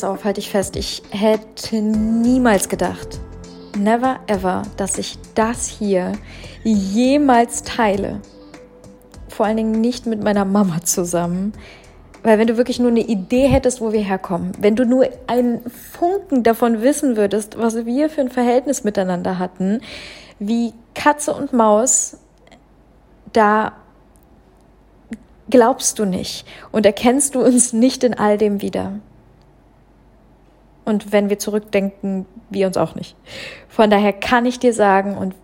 pass auf, halte ich fest. Ich hätte niemals gedacht, never ever, dass ich das hier jemals teile. Vor allen Dingen nicht mit meiner Mama zusammen. Weil wenn du wirklich nur eine Idee hättest, wo wir herkommen, wenn du nur einen Funken davon wissen würdest, was wir für ein Verhältnis miteinander hatten, wie Katze und Maus, da glaubst du nicht und erkennst du uns nicht in all dem wieder. Und wenn wir zurückdenken, wir uns auch nicht. Von daher kann ich dir sagen, und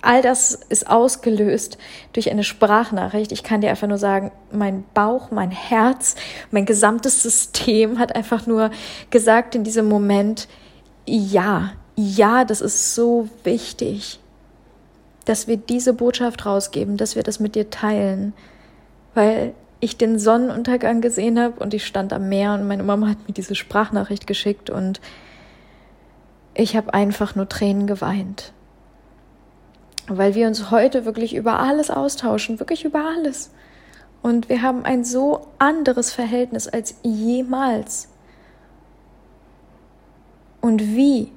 all das ist ausgelöst durch eine Sprachnachricht. Ich kann dir einfach nur sagen, mein Bauch, mein Herz, mein gesamtes System hat einfach nur gesagt in diesem Moment, ja, ja, das ist so wichtig, dass wir diese Botschaft rausgeben, dass wir das mit dir teilen, weil ich den Sonnenuntergang gesehen habe und ich stand am Meer und meine Mama hat mir diese Sprachnachricht geschickt und ich habe einfach nur Tränen geweint. Weil wir uns heute wirklich über alles austauschen, wirklich über alles. Und wir haben ein so anderes Verhältnis als jemals. Und wie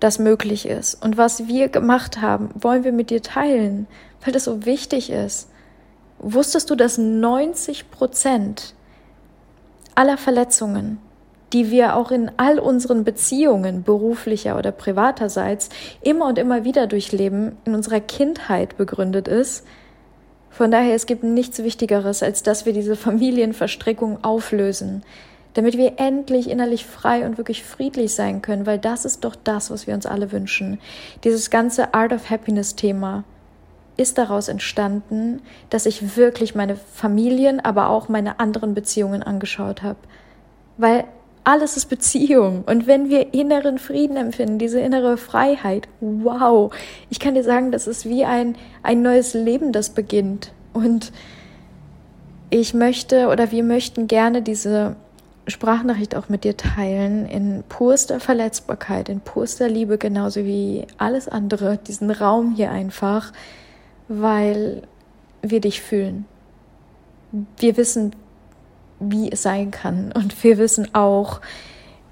das möglich ist und was wir gemacht haben, wollen wir mit dir teilen, weil das so wichtig ist. Wusstest du, dass 90 Prozent aller Verletzungen, die wir auch in all unseren Beziehungen, beruflicher oder privaterseits, immer und immer wieder durchleben, in unserer Kindheit begründet ist? Von daher, es gibt nichts Wichtigeres, als dass wir diese Familienverstrickung auflösen, damit wir endlich innerlich frei und wirklich friedlich sein können, weil das ist doch das, was wir uns alle wünschen. Dieses ganze Art of Happiness Thema ist daraus entstanden, dass ich wirklich meine Familien, aber auch meine anderen Beziehungen angeschaut habe. Weil alles ist Beziehung. Und wenn wir inneren Frieden empfinden, diese innere Freiheit, wow, ich kann dir sagen, das ist wie ein, ein neues Leben, das beginnt. Und ich möchte oder wir möchten gerne diese Sprachnachricht auch mit dir teilen in purster Verletzbarkeit, in purster Liebe, genauso wie alles andere, diesen Raum hier einfach weil wir dich fühlen. Wir wissen, wie es sein kann und wir wissen auch,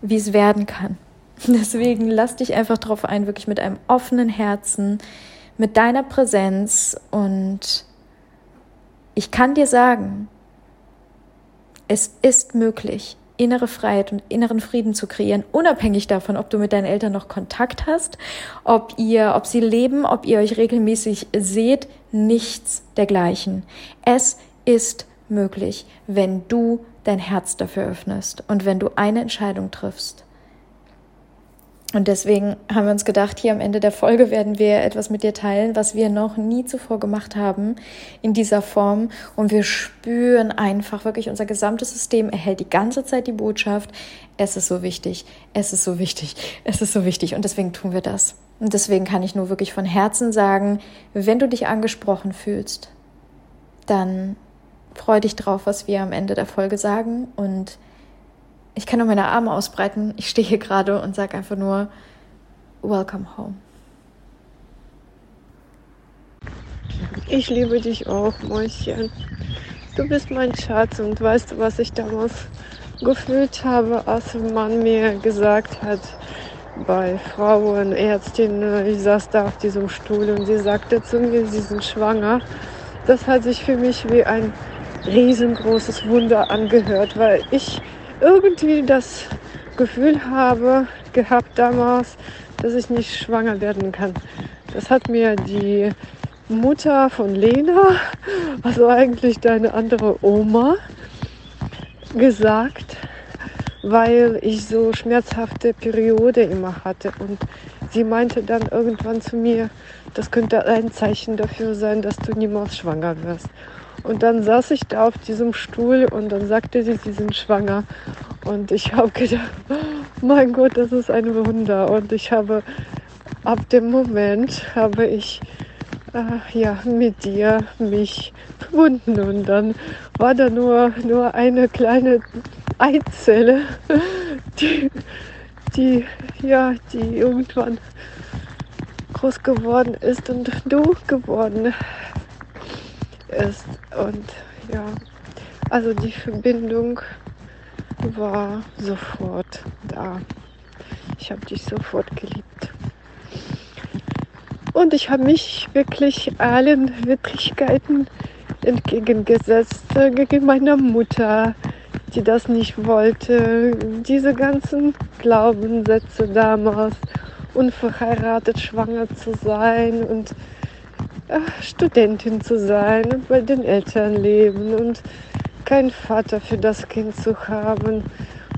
wie es werden kann. Deswegen lass dich einfach darauf ein, wirklich mit einem offenen Herzen, mit deiner Präsenz und ich kann dir sagen, es ist möglich innere Freiheit und inneren Frieden zu kreieren, unabhängig davon, ob du mit deinen Eltern noch Kontakt hast, ob ihr, ob sie leben, ob ihr euch regelmäßig seht, nichts dergleichen. Es ist möglich, wenn du dein Herz dafür öffnest und wenn du eine Entscheidung triffst. Und deswegen haben wir uns gedacht, hier am Ende der Folge werden wir etwas mit dir teilen, was wir noch nie zuvor gemacht haben in dieser Form. Und wir spüren einfach wirklich, unser gesamtes System erhält die ganze Zeit die Botschaft, es ist so wichtig, es ist so wichtig, es ist so wichtig. Und deswegen tun wir das. Und deswegen kann ich nur wirklich von Herzen sagen, wenn du dich angesprochen fühlst, dann freu dich drauf, was wir am Ende der Folge sagen und ich kann nur meine Arme ausbreiten. Ich stehe hier gerade und sage einfach nur, Welcome home. Ich liebe dich auch, Mäuschen. Du bist mein Schatz und weißt du, was ich damals gefühlt habe, als man mir gesagt hat, bei Frauen, Ärztinnen, ich saß da auf diesem Stuhl und sie sagte zu mir, sie sind schwanger. Das hat sich für mich wie ein riesengroßes Wunder angehört, weil ich irgendwie das Gefühl habe gehabt damals, dass ich nicht schwanger werden kann. Das hat mir die Mutter von Lena, also eigentlich deine andere Oma, gesagt, weil ich so schmerzhafte Periode immer hatte. Und sie meinte dann irgendwann zu mir, das könnte ein Zeichen dafür sein, dass du niemals schwanger wirst. Und dann saß ich da auf diesem Stuhl und dann sagte sie, sie sind schwanger. Und ich habe gedacht, mein Gott, das ist ein Wunder. Und ich habe ab dem Moment habe ich äh, ja mit dir mich verbunden und dann war da nur nur eine kleine Eizelle, die die ja die irgendwann groß geworden ist und du geworden ist. Und ja, also die Verbindung war sofort da. Ich habe dich sofort geliebt. Und ich habe mich wirklich allen Widrigkeiten entgegengesetzt, äh, gegen meine Mutter, die das nicht wollte. Diese ganzen Glaubenssätze damals, unverheiratet schwanger zu sein und Studentin zu sein und bei den Eltern leben und keinen Vater für das Kind zu haben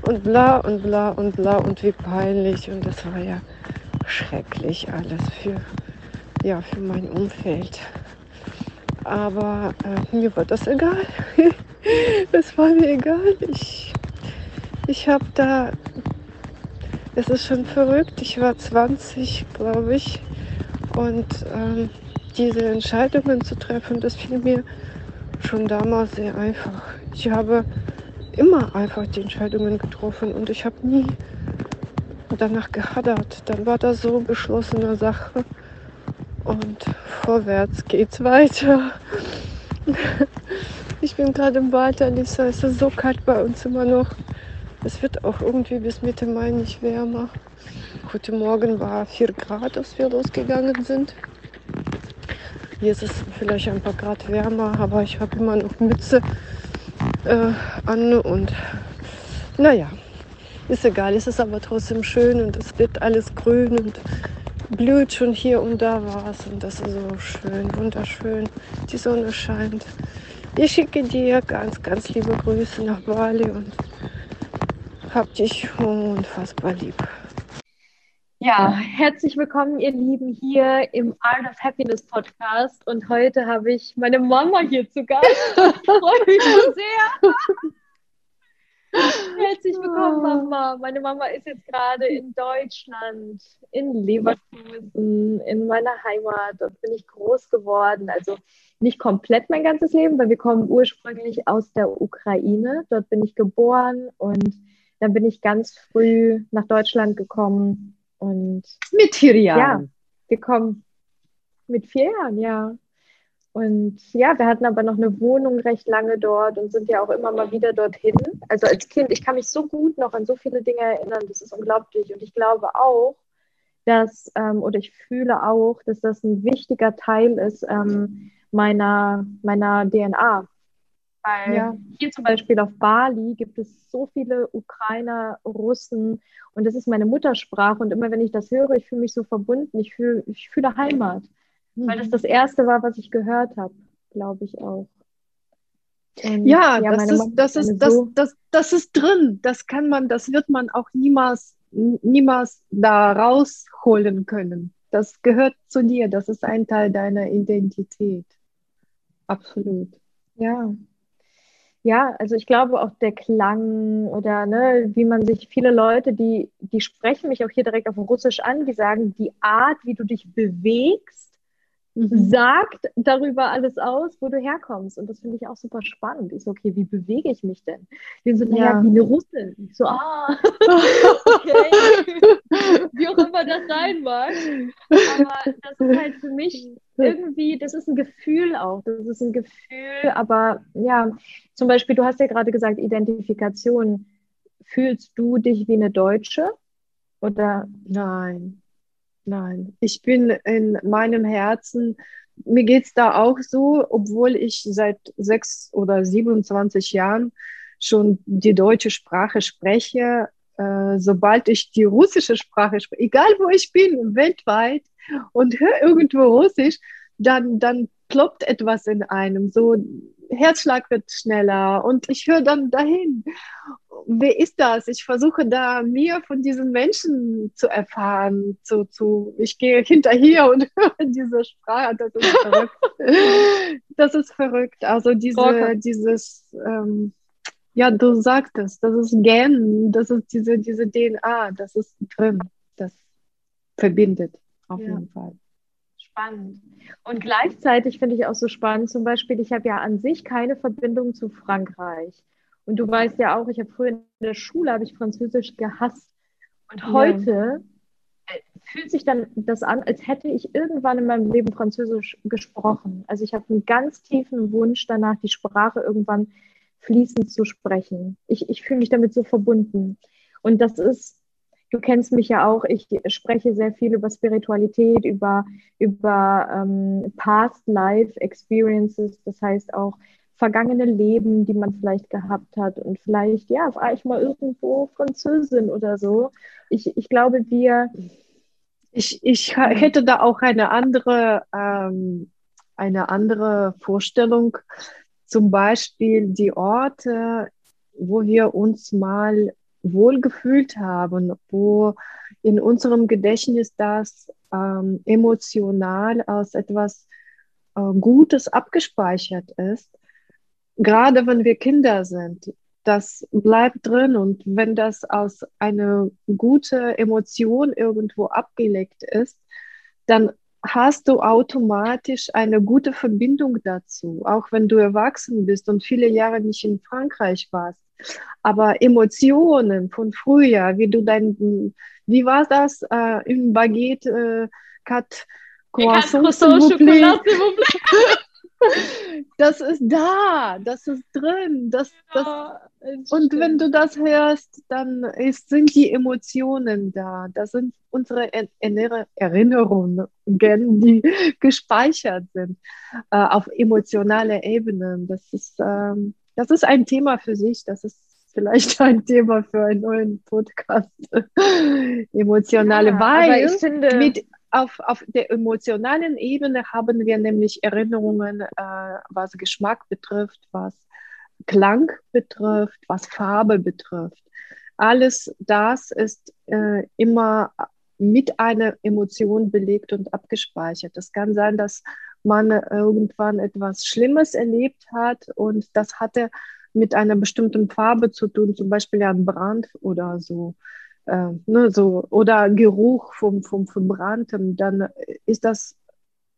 und bla und bla und bla und wie peinlich und das war ja schrecklich alles für ja für mein Umfeld. Aber äh, mir war das egal. Es war mir egal. Ich, ich habe da, es ist schon verrückt. Ich war 20, glaube ich. Und ähm, diese Entscheidungen zu treffen, das fiel mir schon damals sehr einfach. Ich habe immer einfach die Entscheidungen getroffen und ich habe nie danach gehadert. Dann war das so beschlossene Sache und vorwärts geht's weiter. Ich bin gerade im Wald, Alisa. Es ist so kalt bei uns immer noch. Es wird auch irgendwie bis Mitte Mai nicht wärmer. Heute Morgen war 4 Grad, als wir losgegangen sind. Hier ist es vielleicht ein paar Grad wärmer, aber ich habe immer noch Mütze äh, an und naja, ist egal. Es ist aber trotzdem schön und es wird alles grün und blüht schon hier und da was und das ist so schön, wunderschön. Die Sonne scheint. Ich schicke dir ganz, ganz liebe Grüße nach Bali und hab dich unfassbar lieb. Ja, herzlich willkommen, ihr Lieben, hier im Art of Happiness Podcast. Und heute habe ich meine Mama hier zu Gast. Ich freue mich so sehr. Herzlich willkommen, Mama. Meine Mama ist jetzt gerade in Deutschland, in Leverkusen, in meiner Heimat. Dort bin ich groß geworden. Also nicht komplett mein ganzes Leben, weil wir kommen ursprünglich aus der Ukraine. Dort bin ich geboren und dann bin ich ganz früh nach Deutschland gekommen und mit vier Jahren. Ja, wir kommen mit vier Jahren, ja. Und ja, wir hatten aber noch eine Wohnung recht lange dort und sind ja auch immer mal wieder dorthin. Also als Kind, ich kann mich so gut noch an so viele Dinge erinnern, das ist unglaublich. Und ich glaube auch, dass, ähm, oder ich fühle auch, dass das ein wichtiger Teil ist ähm, meiner, meiner DNA. Weil ja. hier zum Beispiel auf Bali gibt es so viele Ukrainer, Russen und das ist meine Muttersprache. Und immer wenn ich das höre, ich fühle mich so verbunden, ich, fühl, ich fühle Heimat. Mhm. Weil das mhm. das Erste war, was ich gehört habe, glaube ich auch. Und, ja, ja, das, ist, das, ist, das, so das, das ist drin. Das kann man, das wird man auch niemals, niemals da rausholen können. Das gehört zu dir. Das ist ein Teil deiner Identität. Absolut. Ja, ja, also ich glaube auch der Klang oder ne, wie man sich, viele Leute, die, die sprechen mich auch hier direkt auf Russisch an, die sagen, die Art, wie du dich bewegst. Sagt darüber alles aus, wo du herkommst. Und das finde ich auch super spannend. Ich so, okay, wie bewege ich mich denn? Die so, naja, ja. wie eine Russin. Ich so, ah, okay. wie auch immer das sein mag. Aber das ist halt für mich irgendwie, das ist ein Gefühl auch. Das ist ein Gefühl, aber ja, zum Beispiel, du hast ja gerade gesagt, Identifikation. Fühlst du dich wie eine Deutsche? Oder? Nein. Nein, ich bin in meinem Herzen, mir geht es da auch so, obwohl ich seit sechs oder 27 Jahren schon die deutsche Sprache spreche, äh, sobald ich die russische Sprache spreche, egal wo ich bin, weltweit und höre irgendwo Russisch, dann, dann ploppt etwas in einem. So Herzschlag wird schneller und ich höre dann dahin. Wer ist das? Ich versuche da mehr von diesen Menschen zu erfahren. Zu, zu, ich gehe hinterher und höre diese Sprache. Das ist verrückt. das ist verrückt. Also diese, dieses, ähm, ja, du sagst es, das ist Gen, das ist diese, diese DNA, das ist drin. Das verbindet auf ja. jeden Fall spannend. Und gleichzeitig finde ich auch so spannend, zum Beispiel, ich habe ja an sich keine Verbindung zu Frankreich. Und du weißt ja auch, ich habe früher in der Schule habe ich Französisch gehasst. Und heute ja. Äh, fühlt sich dann das an, als hätte ich irgendwann in meinem Leben Französisch gesprochen. Also ich habe einen ganz tiefen Wunsch danach, die Sprache irgendwann fließend zu sprechen. Ich, ich fühle mich damit so verbunden. Und das ist, du kennst mich ja auch, ich spreche sehr viel über Spiritualität, über, über ähm, Past Life Experiences, das heißt auch vergangene Leben, die man vielleicht gehabt hat und vielleicht, ja, war ich mal irgendwo Französin oder so. Ich, ich glaube, wir. Ich, ich hätte da auch eine andere, ähm, eine andere Vorstellung. Zum Beispiel die Orte, wo wir uns mal wohlgefühlt haben, wo in unserem Gedächtnis das ähm, emotional aus etwas äh, Gutes abgespeichert ist gerade wenn wir Kinder sind, das bleibt drin und wenn das aus einer guten Emotion irgendwo abgelegt ist, dann hast du automatisch eine gute Verbindung dazu, auch wenn du erwachsen bist und viele Jahre nicht in Frankreich warst. Aber Emotionen von früher, wie du dein, wie war das äh, im Baguette, äh, Cat Croissant, das ist da, das ist drin. Das, das, und wenn du das hörst, dann ist, sind die Emotionen da. Das sind unsere Erinnerungen, die gespeichert sind äh, auf emotionaler Ebene. Das ist, ähm, das ist ein Thema für sich. Das ist vielleicht ein Thema für einen neuen Podcast. Emotionale, ja, weil finde, mit auf, auf der emotionalen Ebene haben wir nämlich Erinnerungen, äh, was Geschmack betrifft, was Klang betrifft, was Farbe betrifft. Alles das ist äh, immer mit einer Emotion belegt und abgespeichert. Es kann sein, dass man irgendwann etwas Schlimmes erlebt hat und das hatte mit einer bestimmten Farbe zu tun, zum Beispiel ein Brand oder so äh, ne, so, oder Geruch vom, vom Verbranntem, dann ist das,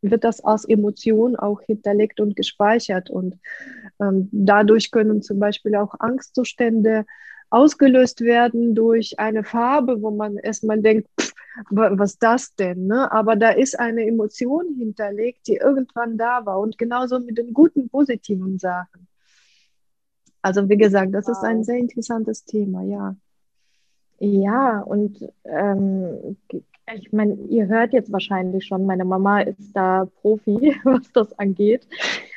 wird das als Emotion auch hinterlegt und gespeichert. Und ähm, dadurch können zum Beispiel auch Angstzustände ausgelöst werden durch eine Farbe, wo man erstmal denkt, pff, was das denn? Ne? Aber da ist eine Emotion hinterlegt, die irgendwann da war. Und genauso mit den guten, positiven Sachen. Also wie gesagt, das wow. ist ein sehr interessantes Thema, ja. Ja, und ähm, ich meine, ihr hört jetzt wahrscheinlich schon, meine Mama ist da Profi, was das angeht.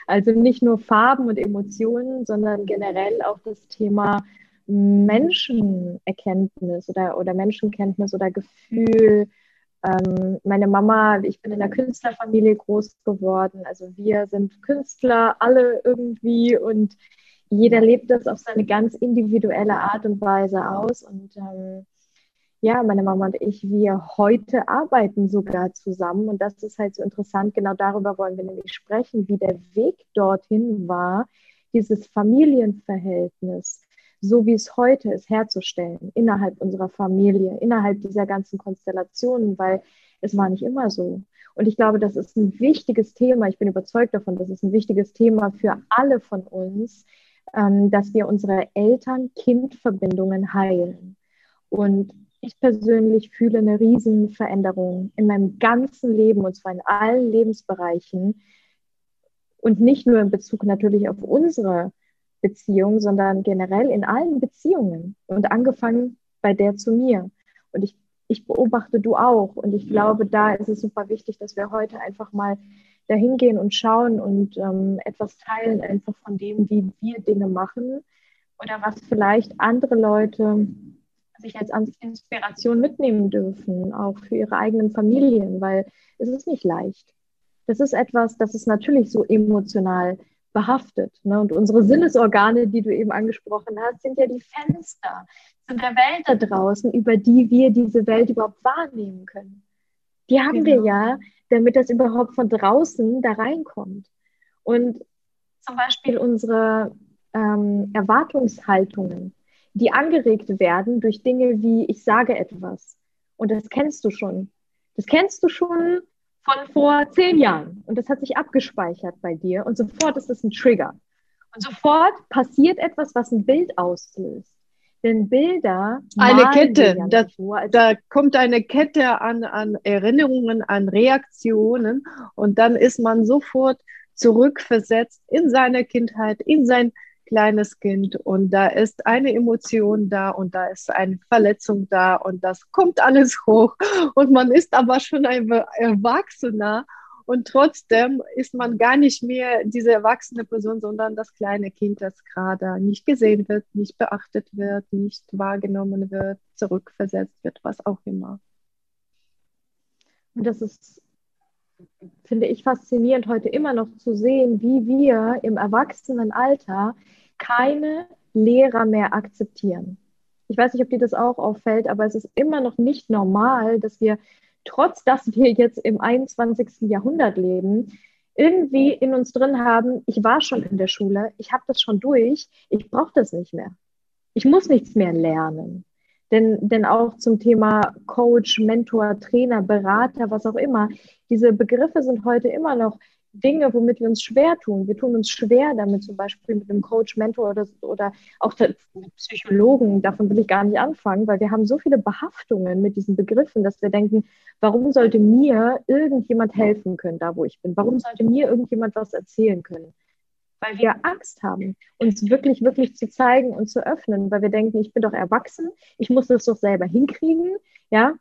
Also nicht nur Farben und Emotionen, sondern generell auch das Thema Menschenerkenntnis oder, oder Menschenkenntnis oder Gefühl. Ähm, meine Mama, ich bin in einer Künstlerfamilie groß geworden. Also wir sind Künstler, alle irgendwie und jeder lebt das auf seine ganz individuelle Art und Weise aus. Und ähm, ja, meine Mama und ich, wir heute arbeiten sogar zusammen. Und das ist halt so interessant. Genau darüber wollen wir nämlich sprechen, wie der Weg dorthin war, dieses Familienverhältnis, so wie es heute ist, herzustellen innerhalb unserer Familie, innerhalb dieser ganzen Konstellationen, weil es war nicht immer so. Und ich glaube, das ist ein wichtiges Thema. Ich bin überzeugt davon, das ist ein wichtiges Thema für alle von uns, ähm, dass wir unsere Eltern-Kind-Verbindungen heilen. Und ich persönlich fühle eine Riesenveränderung in meinem ganzen Leben und zwar in allen Lebensbereichen und nicht nur in Bezug natürlich auf unsere Beziehung, sondern generell in allen Beziehungen und angefangen bei der zu mir. Und ich, ich beobachte du auch und ich glaube, da ist es super wichtig, dass wir heute einfach mal dahin gehen und schauen und ähm, etwas teilen einfach von dem, wie wir Dinge machen oder was vielleicht andere Leute sich als Inspiration mitnehmen dürfen, auch für ihre eigenen Familien, weil es ist nicht leicht. Das ist etwas, das ist natürlich so emotional behaftet. Ne? Und unsere Sinnesorgane, die du eben angesprochen hast, sind ja die Fenster zu der Welt da draußen, über die wir diese Welt überhaupt wahrnehmen können. Die haben genau. wir ja damit das überhaupt von draußen da reinkommt. Und zum Beispiel unsere ähm, Erwartungshaltungen, die angeregt werden durch Dinge wie ich sage etwas. Und das kennst du schon. Das kennst du schon von vor zehn Jahren. Und das hat sich abgespeichert bei dir. Und sofort ist das ein Trigger. Und sofort passiert etwas, was ein Bild auslöst. Denn Bilder. Eine Kette. Ja da, da kommt eine Kette an, an Erinnerungen, an Reaktionen und dann ist man sofort zurückversetzt in seine Kindheit, in sein kleines Kind und da ist eine Emotion da und da ist eine Verletzung da und das kommt alles hoch und man ist aber schon ein Erwachsener und trotzdem ist man gar nicht mehr diese erwachsene Person, sondern das kleine Kind, das gerade nicht gesehen wird, nicht beachtet wird, nicht wahrgenommen wird, zurückversetzt wird, was auch immer. Und das ist, finde ich, faszinierend, heute immer noch zu sehen, wie wir im Erwachsenenalter keine Lehrer mehr akzeptieren. Ich weiß nicht, ob dir das auch auffällt, aber es ist immer noch nicht normal, dass wir, trotz dass wir jetzt im 21. Jahrhundert leben, irgendwie in uns drin haben, ich war schon in der Schule, ich habe das schon durch, ich brauche das nicht mehr. Ich muss nichts mehr lernen. Denn, denn auch zum Thema Coach, Mentor, Trainer, Berater, was auch immer, diese Begriffe sind heute immer noch Dinge, womit wir uns schwer tun. Wir tun uns schwer damit, zum Beispiel mit einem Coach, Mentor oder, oder auch mit Psychologen. Davon will ich gar nicht anfangen, weil wir haben so viele Behaftungen mit diesen Begriffen, dass wir denken, warum sollte mir irgendjemand helfen können, da wo ich bin? Warum sollte mir irgendjemand was erzählen können? Weil wir Angst haben, uns wirklich, wirklich zu zeigen und zu öffnen, weil wir denken, ich bin doch erwachsen, ich muss das doch selber hinkriegen, ja,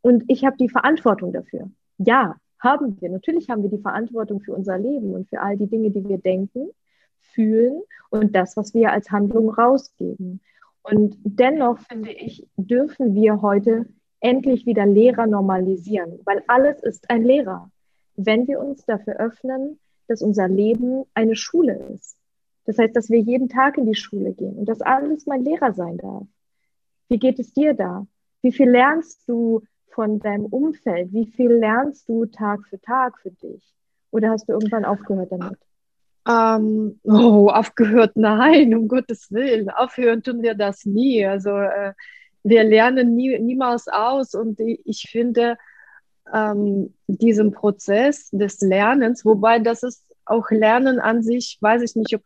und ich habe die Verantwortung dafür. Ja, haben wir. Natürlich haben wir die Verantwortung für unser Leben und für all die Dinge, die wir denken, fühlen und das, was wir als Handlung rausgeben. Und dennoch finde ich, dürfen wir heute endlich wieder Lehrer normalisieren, weil alles ist ein Lehrer, wenn wir uns dafür öffnen, dass unser Leben eine Schule ist. Das heißt, dass wir jeden Tag in die Schule gehen und dass alles mein Lehrer sein darf. Wie geht es dir da? Wie viel lernst du von deinem Umfeld? Wie viel lernst du Tag für Tag für dich? Oder hast du irgendwann aufgehört damit? Ähm, oh, aufgehört, nein, um Gottes Willen. Aufhören tun wir das nie. Also äh, wir lernen nie, niemals aus und ich finde ähm, diesen Prozess des Lernens, wobei das ist auch Lernen an sich, weiß ich nicht, ob,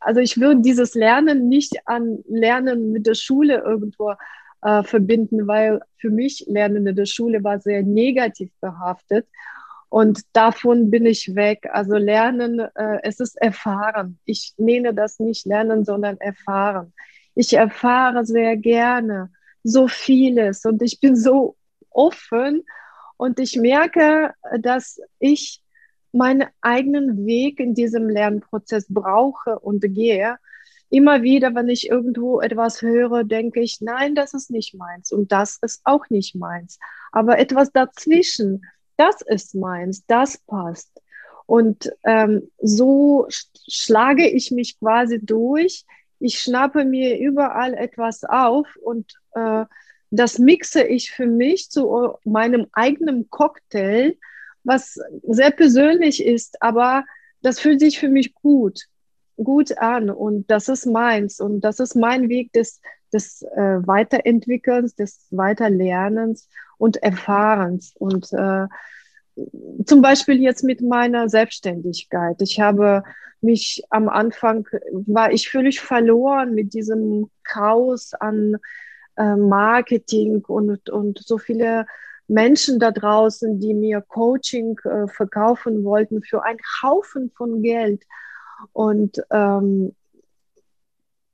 also ich würde dieses Lernen nicht an Lernen mit der Schule irgendwo äh, verbinden, weil für mich Lernen in der Schule war sehr negativ behaftet. Und davon bin ich weg. Also Lernen, äh, es ist erfahren. Ich nenne das nicht Lernen, sondern erfahren. Ich erfahre sehr gerne so vieles und ich bin so offen und ich merke, dass ich meinen eigenen Weg in diesem Lernprozess brauche und gehe immer wieder, wenn ich irgendwo etwas höre, denke ich, nein, das ist nicht meins und das ist auch nicht meins. Aber etwas dazwischen, das ist meins, das passt. Und ähm, so schlage ich mich quasi durch. Ich schnappe mir überall etwas auf und äh, das mixe ich für mich zu meinem eigenen Cocktail, was sehr persönlich ist, aber das fühlt sich für mich gut gut an. Und das ist meins. Und das ist mein Weg des, des äh, Weiterentwickelns, des Weiterlernens und Erfahrens. Und äh, zum Beispiel jetzt mit meiner Selbstständigkeit. Ich habe mich am Anfang, war ich völlig verloren mit diesem Chaos an äh, Marketing und, und so viele Menschen da draußen, die mir Coaching äh, verkaufen wollten für einen Haufen von Geld. Und ähm,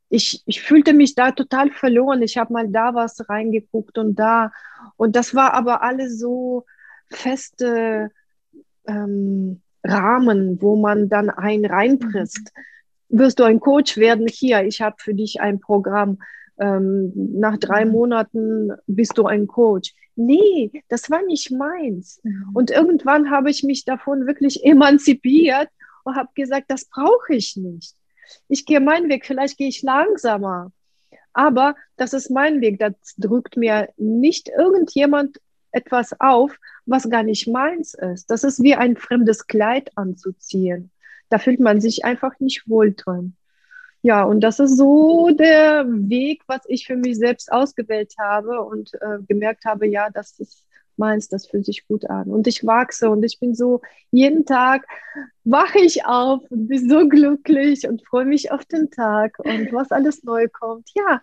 ich, ich fühlte mich da total verloren. Ich habe mal da was reingeguckt und da. Und das war aber alles so feste ähm, Rahmen, wo man dann einen reinpresst. Wirst du ein Coach werden? Hier, ich habe für dich ein Programm. Ähm, nach drei mhm. Monaten bist du ein Coach. Nee, das war nicht meins. Mhm. Und irgendwann habe ich mich davon wirklich emanzipiert und habe gesagt, das brauche ich nicht. Ich gehe meinen Weg, vielleicht gehe ich langsamer. Aber das ist mein Weg. Das drückt mir nicht irgendjemand etwas auf, was gar nicht meins ist. Das ist wie ein fremdes Kleid anzuziehen. Da fühlt man sich einfach nicht wohl drin. Ja, und das ist so der Weg, was ich für mich selbst ausgewählt habe und äh, gemerkt habe, ja, das ist meins, das fühlt sich gut an. Und ich wachse und ich bin so, jeden Tag wache ich auf und bin so glücklich und freue mich auf den Tag und was alles neu kommt. Ja,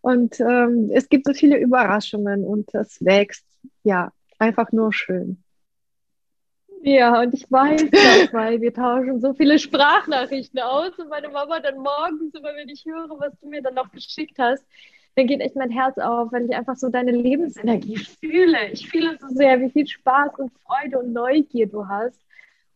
und ähm, es gibt so viele Überraschungen und das wächst. Ja, einfach nur schön. Ja, und ich weiß das, weil wir tauschen so viele Sprachnachrichten aus und meine Mama dann morgens, immer wenn ich höre, was du mir dann noch geschickt hast, dann geht echt mein Herz auf, weil ich einfach so deine Lebensenergie fühle. Ich fühle so sehr, wie viel Spaß und Freude und Neugier du hast,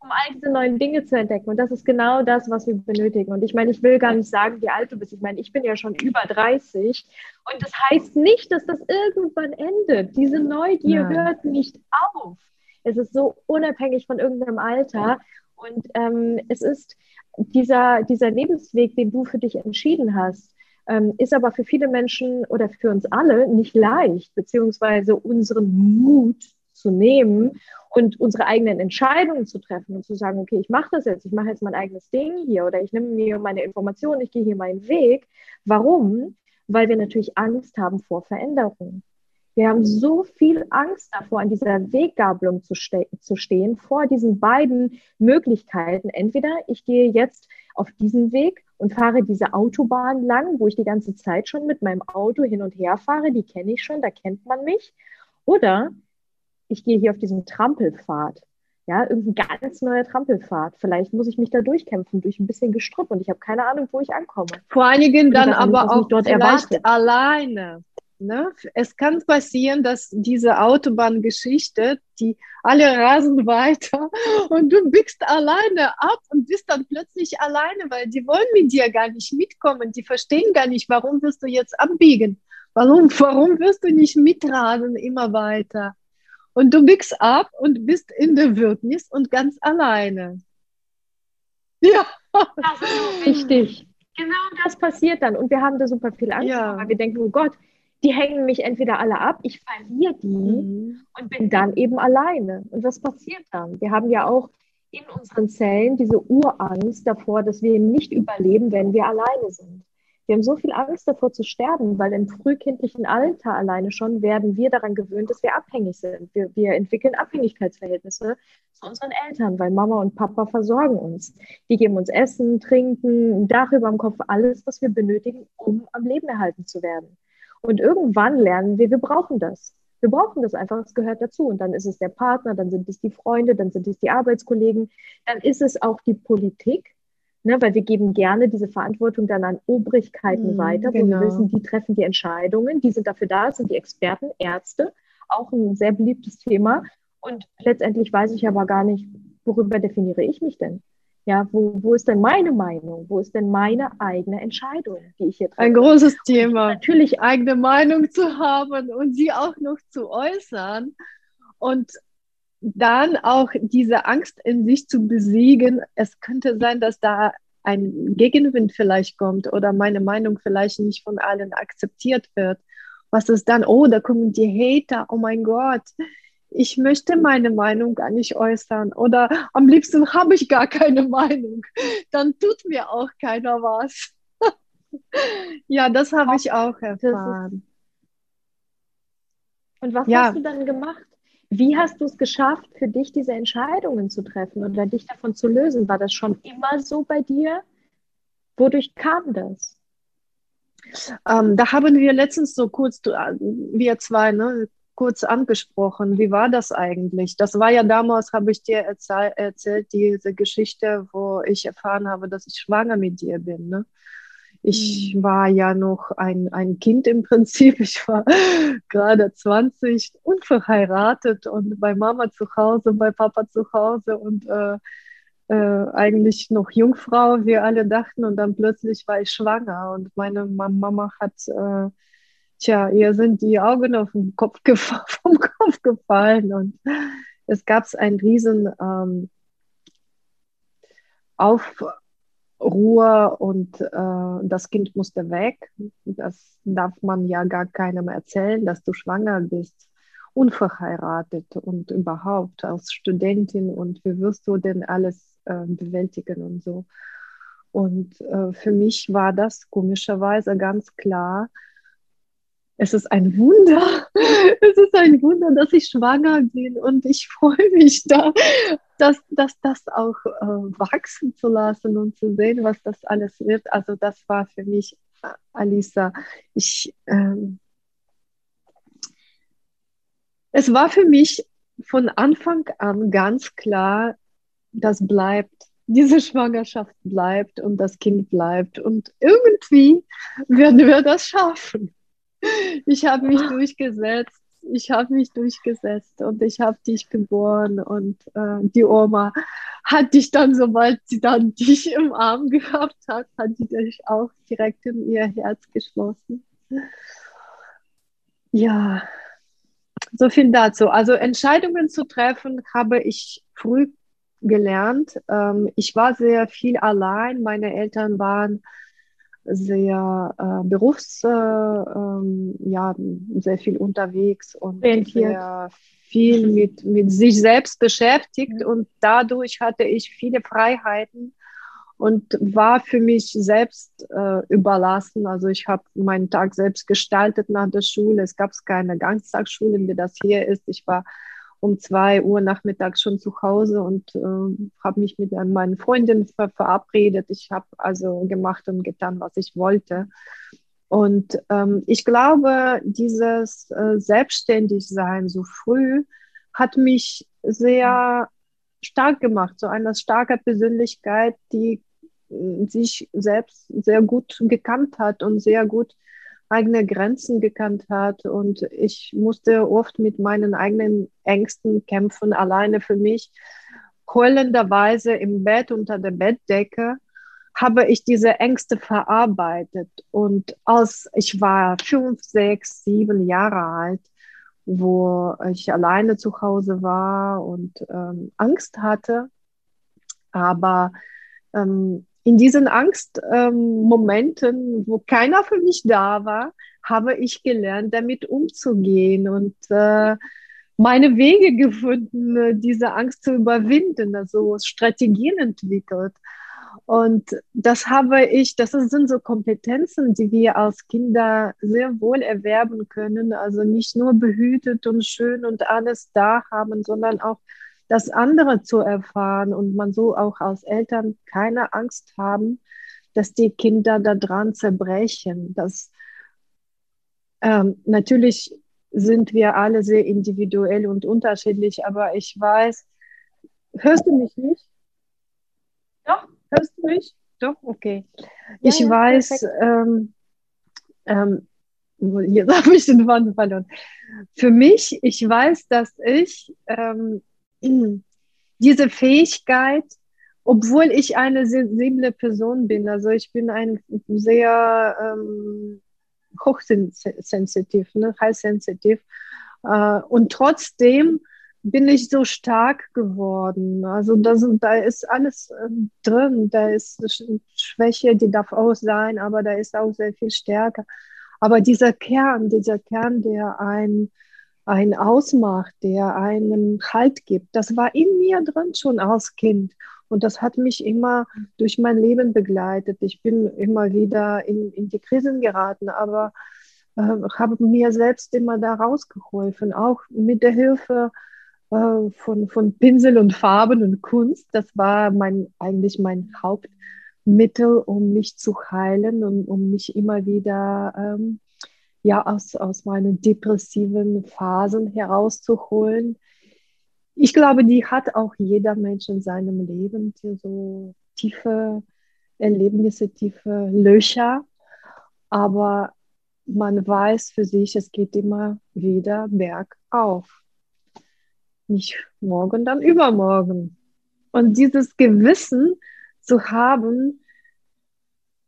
um all diese neuen Dinge zu entdecken. Und das ist genau das, was wir benötigen. Und ich meine, ich will gar nicht sagen, wie alt du bist. Ich meine, ich bin ja schon über 30. Und das heißt nicht, dass das irgendwann endet. Diese Neugier Nein. hört nicht auf. Es ist so unabhängig von irgendeinem Alter. Und ähm, es ist dieser, dieser Lebensweg, den du für dich entschieden hast, ähm, ist aber für viele Menschen oder für uns alle nicht leicht, beziehungsweise unseren Mut zu nehmen und unsere eigenen Entscheidungen zu treffen und zu sagen, okay, ich mache das jetzt, ich mache jetzt mein eigenes Ding hier oder ich nehme mir meine Informationen, ich gehe hier meinen Weg. Warum? Weil wir natürlich Angst haben vor Veränderungen. Wir haben so viel Angst davor, an dieser Weggabelung zu, ste zu stehen, vor diesen beiden Möglichkeiten. Entweder ich gehe jetzt auf diesen Weg und fahre diese Autobahn lang, wo ich die ganze Zeit schon mit meinem Auto hin und her fahre, die kenne ich schon, da kennt man mich. Oder ich gehe hier auf diesen Trampelpfad. Ja, irgendein ganz neuer Trampelpfad. Vielleicht muss ich mich da durchkämpfen durch ein bisschen Gestrüpp und ich habe keine Ahnung, wo ich ankomme. Vor einigen dann aber auch dort vielleicht erwartet. alleine. Ne? Es kann passieren, dass diese Autobahngeschichte, die alle rasen weiter und du biegst alleine ab und bist dann plötzlich alleine, weil die wollen mit dir gar nicht mitkommen. Die verstehen gar nicht, warum wirst du jetzt abbiegen? Warum, warum wirst du nicht mitrasen immer weiter? Und du biegst ab und bist in der Wildnis und ganz alleine. Ja. Das ist so wichtig. Genau das passiert dann. Und wir haben da super viel Angst, ja. weil wir denken, oh Gott, die hängen mich entweder alle ab, ich verliere die mhm. und bin dann eben alleine. Und was passiert dann? Wir haben ja auch in unseren Zellen diese Urangst davor, dass wir nicht überleben, wenn wir alleine sind. Wir haben so viel Angst davor zu sterben, weil im frühkindlichen Alter alleine schon werden wir daran gewöhnt, dass wir abhängig sind. Wir, wir entwickeln Abhängigkeitsverhältnisse zu unseren Eltern, weil Mama und Papa versorgen uns. Die geben uns Essen, Trinken, Dach über dem Kopf, alles, was wir benötigen, um am Leben erhalten zu werden. Und irgendwann lernen wir, wir brauchen das. Wir brauchen das einfach, es gehört dazu. Und dann ist es der Partner, dann sind es die Freunde, dann sind es die Arbeitskollegen, dann ist es auch die Politik, ne, weil wir geben gerne diese Verantwortung dann an Obrigkeiten mm, weiter, genau. wo wir genau. wissen, die treffen die Entscheidungen, die sind dafür da, sind die Experten, Ärzte, auch ein sehr beliebtes Thema. Und letztendlich weiß ich aber gar nicht, worüber definiere ich mich denn? Ja, wo, wo ist denn meine Meinung? Wo ist denn meine eigene Entscheidung, die ich hier treffe? Ein großes Thema. natürlich eigene Meinung zu haben und sie auch noch zu äußern und dann auch diese Angst in sich zu besiegen. Es könnte sein, dass da ein Gegenwind vielleicht kommt oder meine Meinung vielleicht nicht von allen akzeptiert wird. Was ist dann? Oh, da kommen die Hater. Oh mein Gott, ich möchte meine Meinung gar nicht äußern oder am liebsten habe ich gar keine Meinung. Dann tut mir auch keiner was. ja, das habe ich auch erfahren. Und was ja. hast du dann gemacht? Wie hast du es geschafft, für dich diese Entscheidungen zu treffen oder dich davon zu lösen? War das schon immer so bei dir? Wodurch kam das? Ähm, da haben wir letztens so kurz, äh, wir zwei, ne, kurz angesprochen. Wie war das eigentlich? Das war ja damals, habe ich dir erzähl erzählt, diese Geschichte, wo ich erfahren habe, dass ich schwanger mit dir bin. Ne? Ich mhm. war ja noch ein, ein Kind im Prinzip. Ich war gerade 20, unverheiratet und bei Mama zu Hause, bei Papa zu Hause und äh, äh, eigentlich noch Jungfrau, wir alle dachten. Und dann plötzlich war ich schwanger und meine Mama hat äh, tja, ihr sind die Augen auf den Kopf vom Kopf gefallen und es gab einen riesen ähm, Aufruhr und äh, das Kind musste weg. Das darf man ja gar keinem erzählen, dass du schwanger bist, unverheiratet und überhaupt als Studentin und wie wirst du denn alles äh, bewältigen und so. Und äh, für mich war das komischerweise ganz klar, es ist ein Wunder, es ist ein Wunder, dass ich schwanger bin und ich freue mich da, dass, dass das auch äh, wachsen zu lassen und zu sehen, was das alles wird. Also das war für mich, äh, Alisa, ich, ähm, es war für mich von Anfang an ganz klar, das bleibt. Diese Schwangerschaft bleibt und das Kind bleibt. Und irgendwie werden wir das schaffen. Ich habe mich durchgesetzt. Ich habe mich durchgesetzt und ich habe dich geboren und äh, die Oma hat dich dann, sobald sie dann dich im Arm gehabt hat, hat sie dich auch direkt in ihr Herz geschlossen. Ja, so viel dazu. Also Entscheidungen zu treffen habe ich früh gelernt. Ähm, ich war sehr viel allein. Meine Eltern waren sehr äh, berufs, äh, ähm, ja, sehr viel unterwegs und sehr viel mit, mit sich selbst beschäftigt. Und dadurch hatte ich viele Freiheiten und war für mich selbst äh, überlassen. Also ich habe meinen Tag selbst gestaltet nach der Schule. Es gab keine Ganztagsschule, wie das hier ist. Ich war um zwei Uhr nachmittags schon zu Hause und äh, habe mich mit meinen Freundinnen ver verabredet. Ich habe also gemacht und getan, was ich wollte. Und ähm, ich glaube, dieses äh, Selbstständigsein so früh hat mich sehr stark gemacht, so eine starke Persönlichkeit, die sich selbst sehr gut gekannt hat und sehr gut eigene Grenzen gekannt hat. Und ich musste oft mit meinen eigenen Ängsten kämpfen, alleine für mich. Heulenderweise im Bett unter der Bettdecke habe ich diese Ängste verarbeitet. Und als ich war fünf, sechs, sieben Jahre alt, wo ich alleine zu Hause war und ähm, Angst hatte, aber ähm, in diesen Angstmomenten, ähm, wo keiner für mich da war, habe ich gelernt, damit umzugehen und äh, meine Wege gefunden, diese Angst zu überwinden, also Strategien entwickelt. Und das habe ich, das sind so Kompetenzen, die wir als Kinder sehr wohl erwerben können. Also nicht nur behütet und schön und alles da haben, sondern auch das andere zu erfahren und man so auch als Eltern keine Angst haben, dass die Kinder daran zerbrechen. Das, ähm, natürlich sind wir alle sehr individuell und unterschiedlich, aber ich weiß, hörst du mich nicht? Doch, hörst du mich? Doch, okay. Ja, ich ja, weiß, ähm, ähm, jetzt habe ich den Faden verloren. Für mich, ich weiß, dass ich ähm, diese Fähigkeit, obwohl ich eine sensible Person bin, also ich bin ein sehr ähm, hochsensitiv, ne, high sensitiv, äh, und trotzdem bin ich so stark geworden. Also da, sind, da ist alles äh, drin, da ist Schwäche, die darf auch sein, aber da ist auch sehr viel Stärke. Aber dieser Kern, dieser Kern, der ein ein ausmacht, der einem Halt gibt. Das war in mir drin schon als Kind. Und das hat mich immer durch mein Leben begleitet. Ich bin immer wieder in, in die Krisen geraten, aber äh, habe mir selbst immer da rausgeholfen, auch mit der Hilfe äh, von, von Pinsel und Farben und Kunst. Das war mein, eigentlich mein Hauptmittel, um mich zu heilen und um mich immer wieder ähm, ja aus, aus meinen depressiven Phasen herauszuholen. Ich glaube, die hat auch jeder Mensch in seinem Leben, so tiefe Erlebnisse, tiefe Löcher. Aber man weiß für sich, es geht immer wieder bergauf. Nicht morgen, dann übermorgen. Und dieses Gewissen zu haben,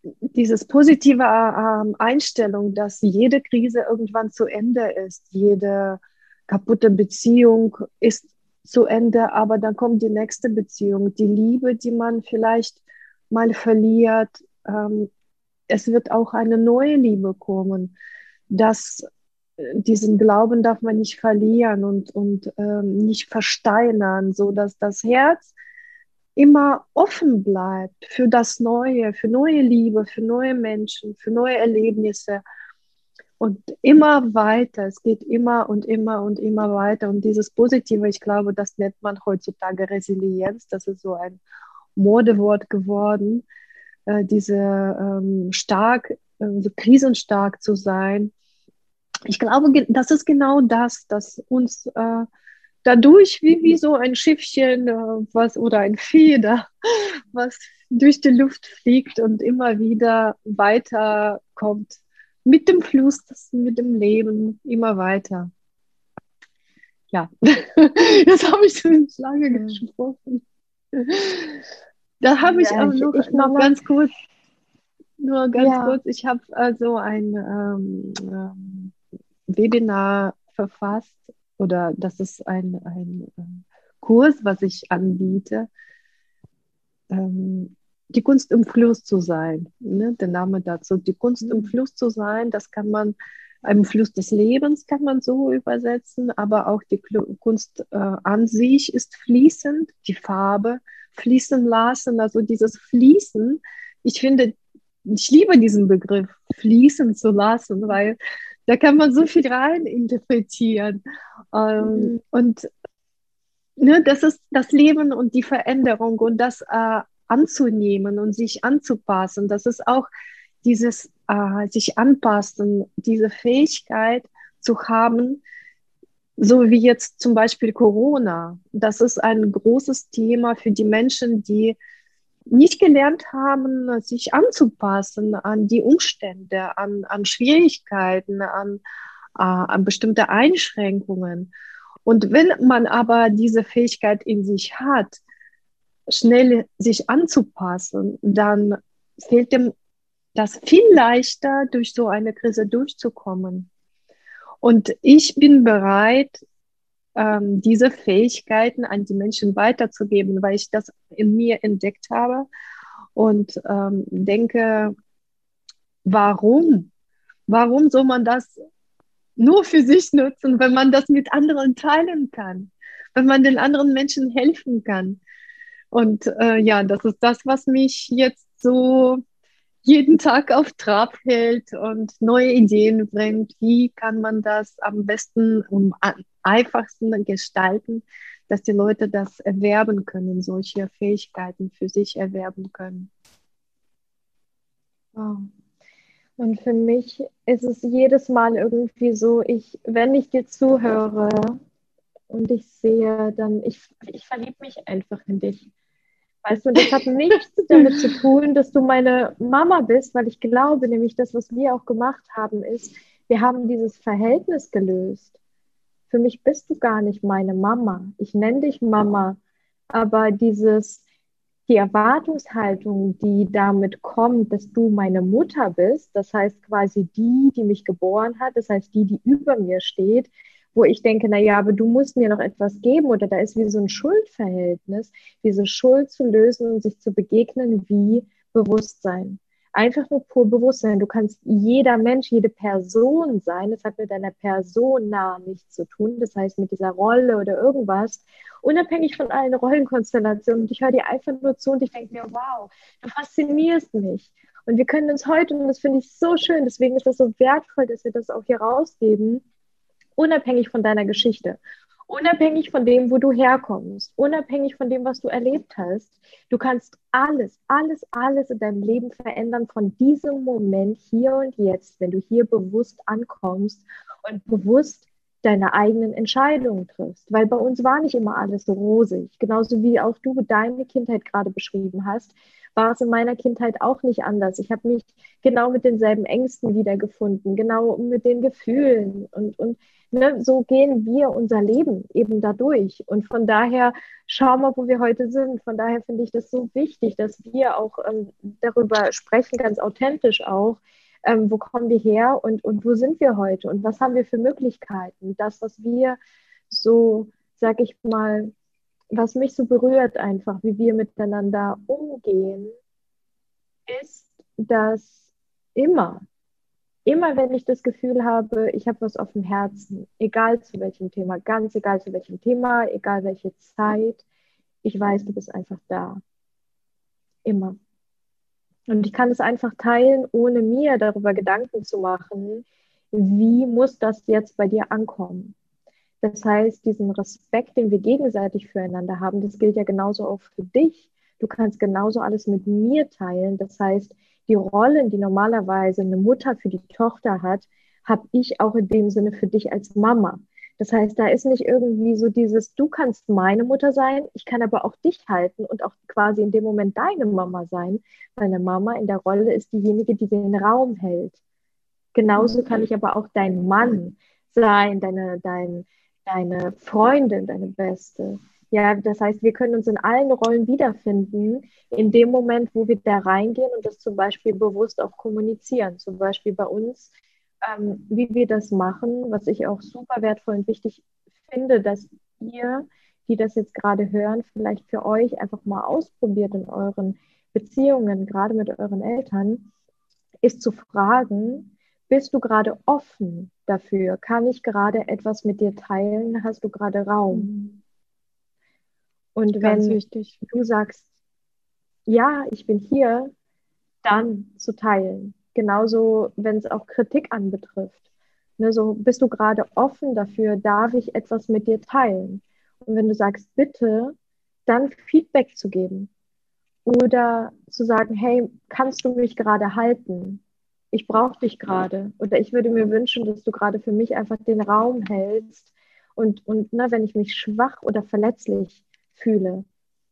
dieses positive äh, Einstellung, dass jede Krise irgendwann zu Ende ist, jede kaputte Beziehung ist zu Ende, aber dann kommt die nächste Beziehung, die Liebe, die man vielleicht mal verliert. Ähm, es wird auch eine neue Liebe kommen. Das, äh, diesen Glauben darf man nicht verlieren und, und ähm, nicht versteinern, so dass das Herz immer offen bleibt für das Neue, für neue Liebe, für neue Menschen, für neue Erlebnisse und immer weiter. Es geht immer und immer und immer weiter. Und dieses Positive, ich glaube, das nennt man heutzutage Resilienz. Das ist so ein Modewort geworden. Äh, diese ähm, stark, äh, so krisenstark zu sein. Ich glaube, das ist genau das, das uns äh, dadurch wie, wie so ein Schiffchen äh, was, oder ein Feder, was durch die Luft fliegt und immer wieder weiterkommt. Mit dem Fluss, mit dem Leben, immer weiter. Ja, jetzt habe ich so lange gesprochen. Da habe ich ja, auch noch, ich, noch ganz kurz, nur ganz ja. kurz, ich habe also ein ähm, ähm, Webinar verfasst oder das ist ein, ein äh, Kurs, was ich anbiete. Ähm, die Kunst im Fluss zu sein, ne? der Name dazu. Die Kunst im mhm. Fluss zu sein, das kann man im Fluss des Lebens kann man so übersetzen, aber auch die Kunst äh, an sich ist fließend, die Farbe fließen lassen, also dieses Fließen. Ich finde, ich liebe diesen Begriff, fließen zu lassen, weil da kann man so viel rein interpretieren. Ähm, mhm. Und ne, das ist das Leben und die Veränderung und das äh, anzunehmen und sich anzupassen. Das ist auch dieses äh, sich anpassen, diese Fähigkeit zu haben, so wie jetzt zum Beispiel Corona. Das ist ein großes Thema für die Menschen, die nicht gelernt haben, sich anzupassen an die Umstände, an, an Schwierigkeiten, an, äh, an bestimmte Einschränkungen. Und wenn man aber diese Fähigkeit in sich hat, schnell sich anzupassen, dann fehlt dem das viel leichter, durch so eine Krise durchzukommen. Und ich bin bereit, ähm, diese Fähigkeiten an die Menschen weiterzugeben, weil ich das in mir entdeckt habe und ähm, denke, warum? Warum soll man das nur für sich nutzen, wenn man das mit anderen teilen kann, wenn man den anderen Menschen helfen kann? Und äh, ja, das ist das, was mich jetzt so jeden Tag auf Trab hält und neue Ideen bringt. Wie kann man das am besten am einfachsten gestalten, dass die Leute das erwerben können, solche Fähigkeiten für sich erwerben können? Wow. Und für mich ist es jedes Mal irgendwie so, ich, wenn ich dir zuhöre und ich sehe, dann, ich, ich verliebe mich einfach in dich. Weißt du, das hat nichts damit zu tun, dass du meine Mama bist, weil ich glaube, nämlich das, was wir auch gemacht haben, ist, wir haben dieses Verhältnis gelöst. Für mich bist du gar nicht meine Mama. Ich nenne dich Mama, aber dieses, die Erwartungshaltung, die damit kommt, dass du meine Mutter bist, das heißt quasi die, die mich geboren hat, das heißt die, die über mir steht, wo ich denke, na ja, aber du musst mir noch etwas geben oder da ist wie so ein Schuldverhältnis, diese Schuld zu lösen und sich zu begegnen wie Bewusstsein. Einfach nur pur Bewusstsein. Du kannst jeder Mensch, jede Person sein. Das hat mit deiner Person nah nichts zu tun. Das heißt, mit dieser Rolle oder irgendwas. Unabhängig von allen Rollenkonstellationen. Und ich höre dir einfach nur zu und ich denke mir, wow, du faszinierst mich. Und wir können uns heute, und das finde ich so schön, deswegen ist das so wertvoll, dass wir das auch hier rausgeben, unabhängig von deiner Geschichte, unabhängig von dem, wo du herkommst, unabhängig von dem, was du erlebt hast. Du kannst alles, alles, alles in deinem Leben verändern von diesem Moment hier und jetzt, wenn du hier bewusst ankommst und bewusst deine eigenen Entscheidungen triffst. Weil bei uns war nicht immer alles so rosig. Genauso wie auch du deine Kindheit gerade beschrieben hast, war es in meiner Kindheit auch nicht anders. Ich habe mich genau mit denselben Ängsten wiedergefunden, genau mit den Gefühlen und, und ne, so gehen wir unser Leben eben dadurch. Und von daher schauen wir, wo wir heute sind. Von daher finde ich das so wichtig, dass wir auch ähm, darüber sprechen, ganz authentisch auch. Ähm, wo kommen wir her und, und wo sind wir heute und was haben wir für Möglichkeiten? Das, was wir so, sag ich mal, was mich so berührt einfach, wie wir miteinander umgehen, ist, dass immer, immer wenn ich das Gefühl habe, ich habe was auf dem Herzen, egal zu welchem Thema, ganz egal zu welchem Thema, egal welche Zeit, ich weiß, du bist einfach da. Immer. Und ich kann es einfach teilen, ohne mir darüber Gedanken zu machen, wie muss das jetzt bei dir ankommen. Das heißt, diesen Respekt, den wir gegenseitig füreinander haben, das gilt ja genauso auch für dich. Du kannst genauso alles mit mir teilen. Das heißt, die Rollen, die normalerweise eine Mutter für die Tochter hat, habe ich auch in dem Sinne für dich als Mama. Das heißt, da ist nicht irgendwie so dieses, du kannst meine Mutter sein, ich kann aber auch dich halten und auch quasi in dem Moment deine Mama sein. Meine Mama in der Rolle ist diejenige, die den Raum hält. Genauso kann ich aber auch dein Mann sein, deine, dein, deine Freundin, deine Beste. Ja, das heißt, wir können uns in allen Rollen wiederfinden, in dem Moment, wo wir da reingehen und das zum Beispiel bewusst auch kommunizieren. Zum Beispiel bei uns, ähm, wie wir das machen, was ich auch super wertvoll und wichtig finde, dass ihr, die das jetzt gerade hören, vielleicht für euch einfach mal ausprobiert in euren Beziehungen, gerade mit euren Eltern, ist zu fragen, bist du gerade offen dafür? Kann ich gerade etwas mit dir teilen? Hast du gerade Raum? Und Ganz wenn wichtig. du sagst, ja, ich bin hier, dann zu teilen. Genauso, wenn es auch Kritik anbetrifft. Ne, so bist du gerade offen dafür, darf ich etwas mit dir teilen? Und wenn du sagst, bitte, dann Feedback zu geben. Oder zu sagen, hey, kannst du mich gerade halten? Ich brauche dich gerade. Oder ich würde mir wünschen, dass du gerade für mich einfach den Raum hältst. Und, und ne, wenn ich mich schwach oder verletzlich fühle.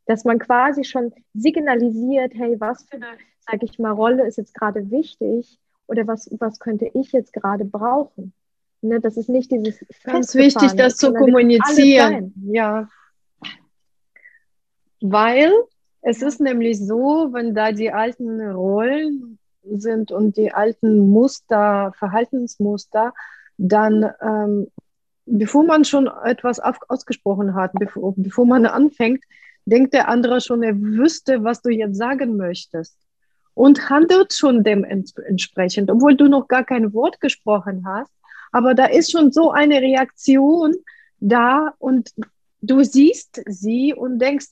Dass man quasi schon signalisiert, hey, was für eine, sage ich mal, Rolle ist jetzt gerade wichtig oder was, was könnte ich jetzt gerade brauchen. Ne, das ist nicht dieses Ganz wichtig, das zu kommunizieren. Ja. Weil es ist nämlich so, wenn da die alten Rollen sind und die alten Muster, Verhaltensmuster, dann ähm, bevor man schon etwas ausgesprochen hat, bevor, bevor man anfängt, denkt der andere schon, er wüsste, was du jetzt sagen möchtest und handelt schon dem entsprechend, obwohl du noch gar kein Wort gesprochen hast. Aber da ist schon so eine Reaktion da und du siehst sie und denkst,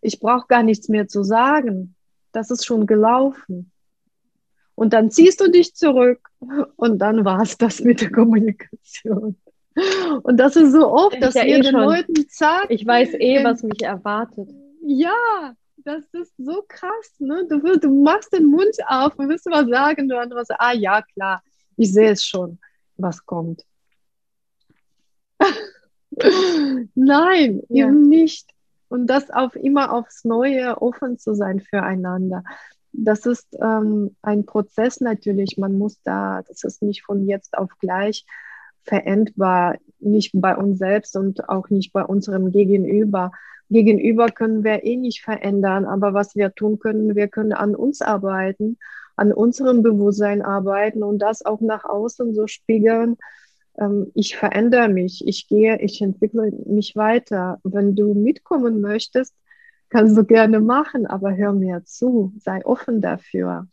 ich brauche gar nichts mehr zu sagen. Das ist schon gelaufen. Und dann ziehst du dich zurück und dann war es das mit der Kommunikation. Und das ist so oft, dass ja wir eh den Leuten sagen. Ich weiß eh, was mich erwartet. Ja, das ist so krass. Ne? Du, du machst den Mund auf und willst was sagen, du andere sagst, ah ja, klar, ich sehe es schon, was kommt. Nein, ja. eben nicht. Und das auf immer aufs Neue offen zu sein füreinander. Das ist ähm, ein Prozess natürlich. Man muss da, das ist nicht von jetzt auf gleich veränderbar, nicht bei uns selbst und auch nicht bei unserem Gegenüber. Gegenüber können wir eh nicht verändern, aber was wir tun können, wir können an uns arbeiten, an unserem Bewusstsein arbeiten und das auch nach außen so spiegeln. Ähm, ich verändere mich, ich gehe, ich entwickle mich weiter. Wenn du mitkommen möchtest, kannst du gerne machen, aber hör mir zu, sei offen dafür.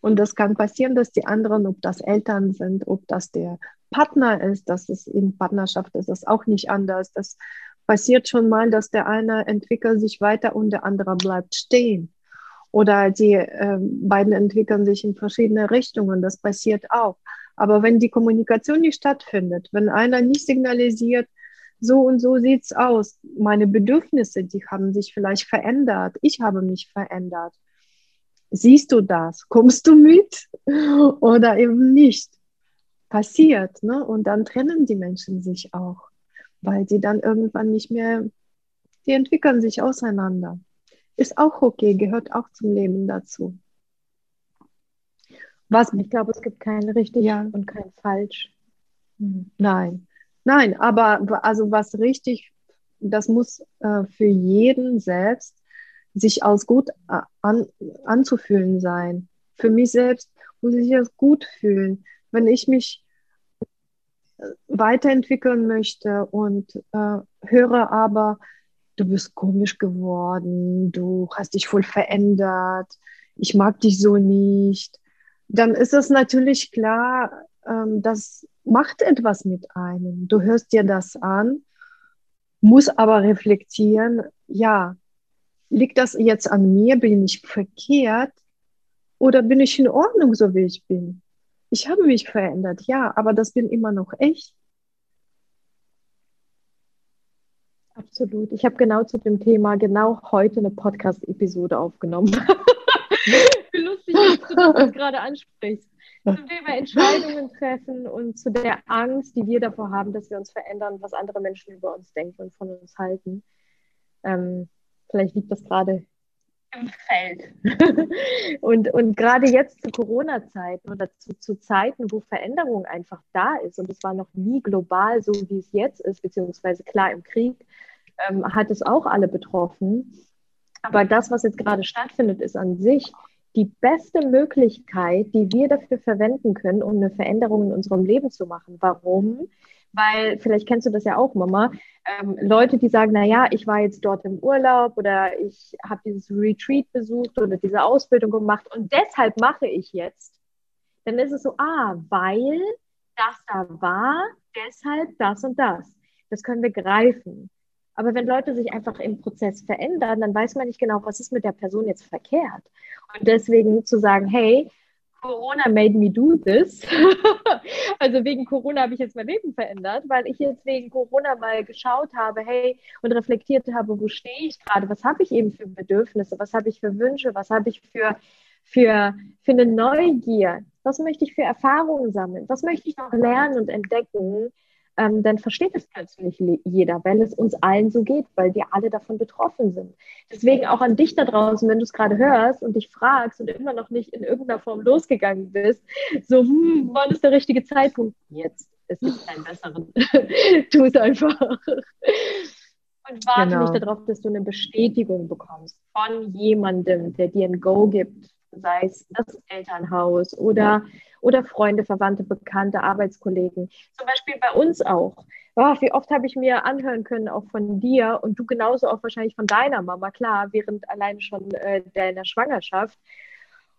Und das kann passieren, dass die anderen, ob das Eltern sind, ob das der Partner ist, dass es in Partnerschaft ist es auch nicht anders. Das passiert schon mal, dass der eine entwickelt sich weiter und der andere bleibt stehen. Oder die äh, beiden entwickeln sich in verschiedene Richtungen. Das passiert auch. Aber wenn die Kommunikation nicht stattfindet, wenn einer nicht signalisiert, so und so sieht's aus, meine Bedürfnisse, die haben sich vielleicht verändert, ich habe mich verändert. Siehst du das? Kommst du mit oder eben nicht? passiert. Ne? Und dann trennen die Menschen sich auch, weil sie dann irgendwann nicht mehr, die entwickeln sich auseinander. Ist auch okay, gehört auch zum Leben dazu. Was, ich glaube, es gibt kein richtig ja. und kein falsch. Hm, nein, nein, aber also was richtig, das muss äh, für jeden selbst sich aus gut äh, an, anzufühlen sein. Für mich selbst muss ich es gut fühlen. Wenn ich mich weiterentwickeln möchte und äh, höre aber, du bist komisch geworden, du hast dich voll verändert, ich mag dich so nicht, dann ist es natürlich klar, ähm, das macht etwas mit einem. Du hörst dir das an, muss aber reflektieren, ja, liegt das jetzt an mir, bin ich verkehrt oder bin ich in Ordnung, so wie ich bin? Ich habe mich verändert, ja, aber das bin immer noch ich. Absolut. Ich habe genau zu dem Thema genau heute eine Podcast-Episode aufgenommen. Wie lustig, dass du das gerade ansprichst. zum Thema Entscheidungen treffen und zu der Angst, die wir davor haben, dass wir uns verändern, was andere Menschen über uns denken und von uns halten. Ähm, vielleicht liegt das gerade im Feld. und, und gerade jetzt zu Corona-Zeiten oder zu, zu Zeiten, wo Veränderung einfach da ist, und es war noch nie global so, wie es jetzt ist, beziehungsweise klar im Krieg, ähm, hat es auch alle betroffen. Aber das, was jetzt gerade stattfindet, ist an sich die beste Möglichkeit, die wir dafür verwenden können, um eine Veränderung in unserem Leben zu machen. Warum? Weil, vielleicht kennst du das ja auch, Mama, ähm, Leute, die sagen, naja, ich war jetzt dort im Urlaub oder ich habe dieses Retreat besucht oder diese Ausbildung gemacht und deshalb mache ich jetzt. Dann ist es so, ah, weil das da war, deshalb das und das. Das können wir greifen. Aber wenn Leute sich einfach im Prozess verändern, dann weiß man nicht genau, was ist mit der Person jetzt verkehrt. Und deswegen zu sagen, hey, Corona made me do this. also wegen Corona habe ich jetzt mein Leben verändert, weil ich jetzt wegen Corona mal geschaut habe, hey, und reflektiert habe, wo stehe ich gerade, was habe ich eben für Bedürfnisse, was habe ich für Wünsche, was habe ich für, für, für eine Neugier, was möchte ich für Erfahrungen sammeln, was möchte ich noch lernen und entdecken, ähm, dann versteht es plötzlich jeder, weil es uns allen so geht, weil wir alle davon betroffen sind. Deswegen auch an dich da draußen, wenn du es gerade hörst und dich fragst und immer noch nicht in irgendeiner Form losgegangen bist, so, hm, wann ist der richtige Zeitpunkt? Jetzt. Es gibt keinen besseren. tu es einfach. Und warte genau. nicht darauf, dass du eine Bestätigung bekommst von jemandem, der dir ein Go gibt, sei es das Elternhaus oder oder Freunde, Verwandte, Bekannte, Arbeitskollegen. Zum Beispiel bei uns auch. Oh, wie oft habe ich mir anhören können, auch von dir und du genauso auch wahrscheinlich von deiner Mama, klar, während alleine schon äh, deiner Schwangerschaft.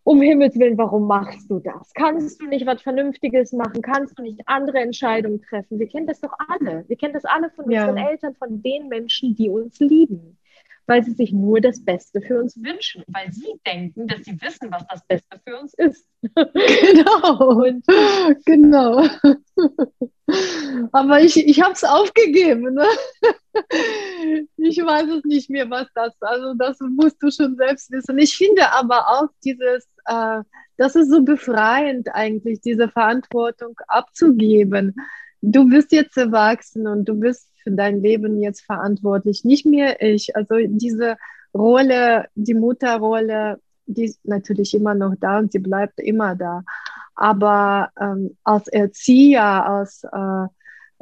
Um Himmels Willen, warum machst du das? Kannst du nicht was Vernünftiges machen? Kannst du nicht andere Entscheidungen treffen? Wir kennen das doch alle. Wir kennen das alle von ja. unseren Eltern, von den Menschen, die uns lieben weil sie sich nur das Beste für uns wünschen, weil sie denken, dass sie wissen, was das Beste für uns ist. Genau, und, genau. Aber ich, ich habe es aufgegeben. Ne? Ich weiß es nicht mehr, was das, also das musst du schon selbst wissen. Ich finde aber auch dieses, äh, das ist so befreiend eigentlich, diese Verantwortung abzugeben. Du bist jetzt erwachsen und du bist für dein Leben jetzt verantwortlich, nicht mehr ich. Also diese Rolle, die Mutterrolle, die ist natürlich immer noch da und sie bleibt immer da. Aber ähm, als Erzieher, als äh,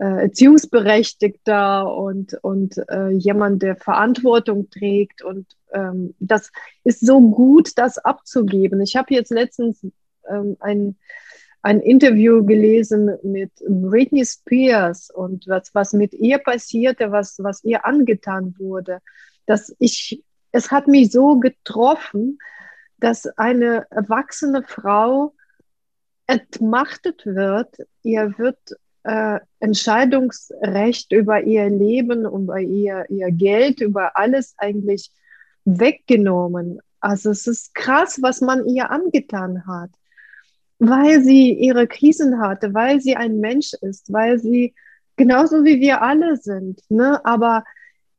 äh, Erziehungsberechtigter und, und äh, jemand, der Verantwortung trägt. Und ähm, das ist so gut, das abzugeben. Ich habe jetzt letztens ähm, ein ein Interview gelesen mit Britney Spears und was, was mit ihr passierte, was, was ihr angetan wurde. Dass ich, es hat mich so getroffen, dass eine erwachsene Frau entmachtet wird, ihr wird äh, Entscheidungsrecht über ihr Leben, über ihr, ihr Geld, über alles eigentlich weggenommen. Also es ist krass, was man ihr angetan hat weil sie ihre Krisen hatte, weil sie ein Mensch ist, weil sie genauso wie wir alle sind, ne? Aber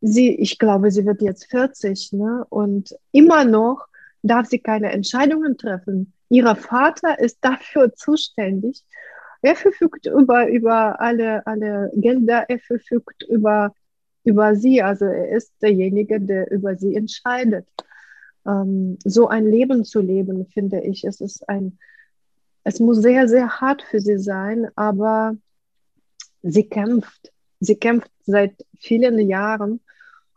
sie, ich glaube, sie wird jetzt 40, ne? Und immer noch darf sie keine Entscheidungen treffen. Ihr Vater ist dafür zuständig. Er verfügt über, über alle, alle Gelder, er verfügt über, über sie. Also er ist derjenige, der über sie entscheidet. Ähm, so ein Leben zu leben, finde ich, es ist ein, es muss sehr, sehr hart für sie sein, aber sie kämpft. Sie kämpft seit vielen Jahren.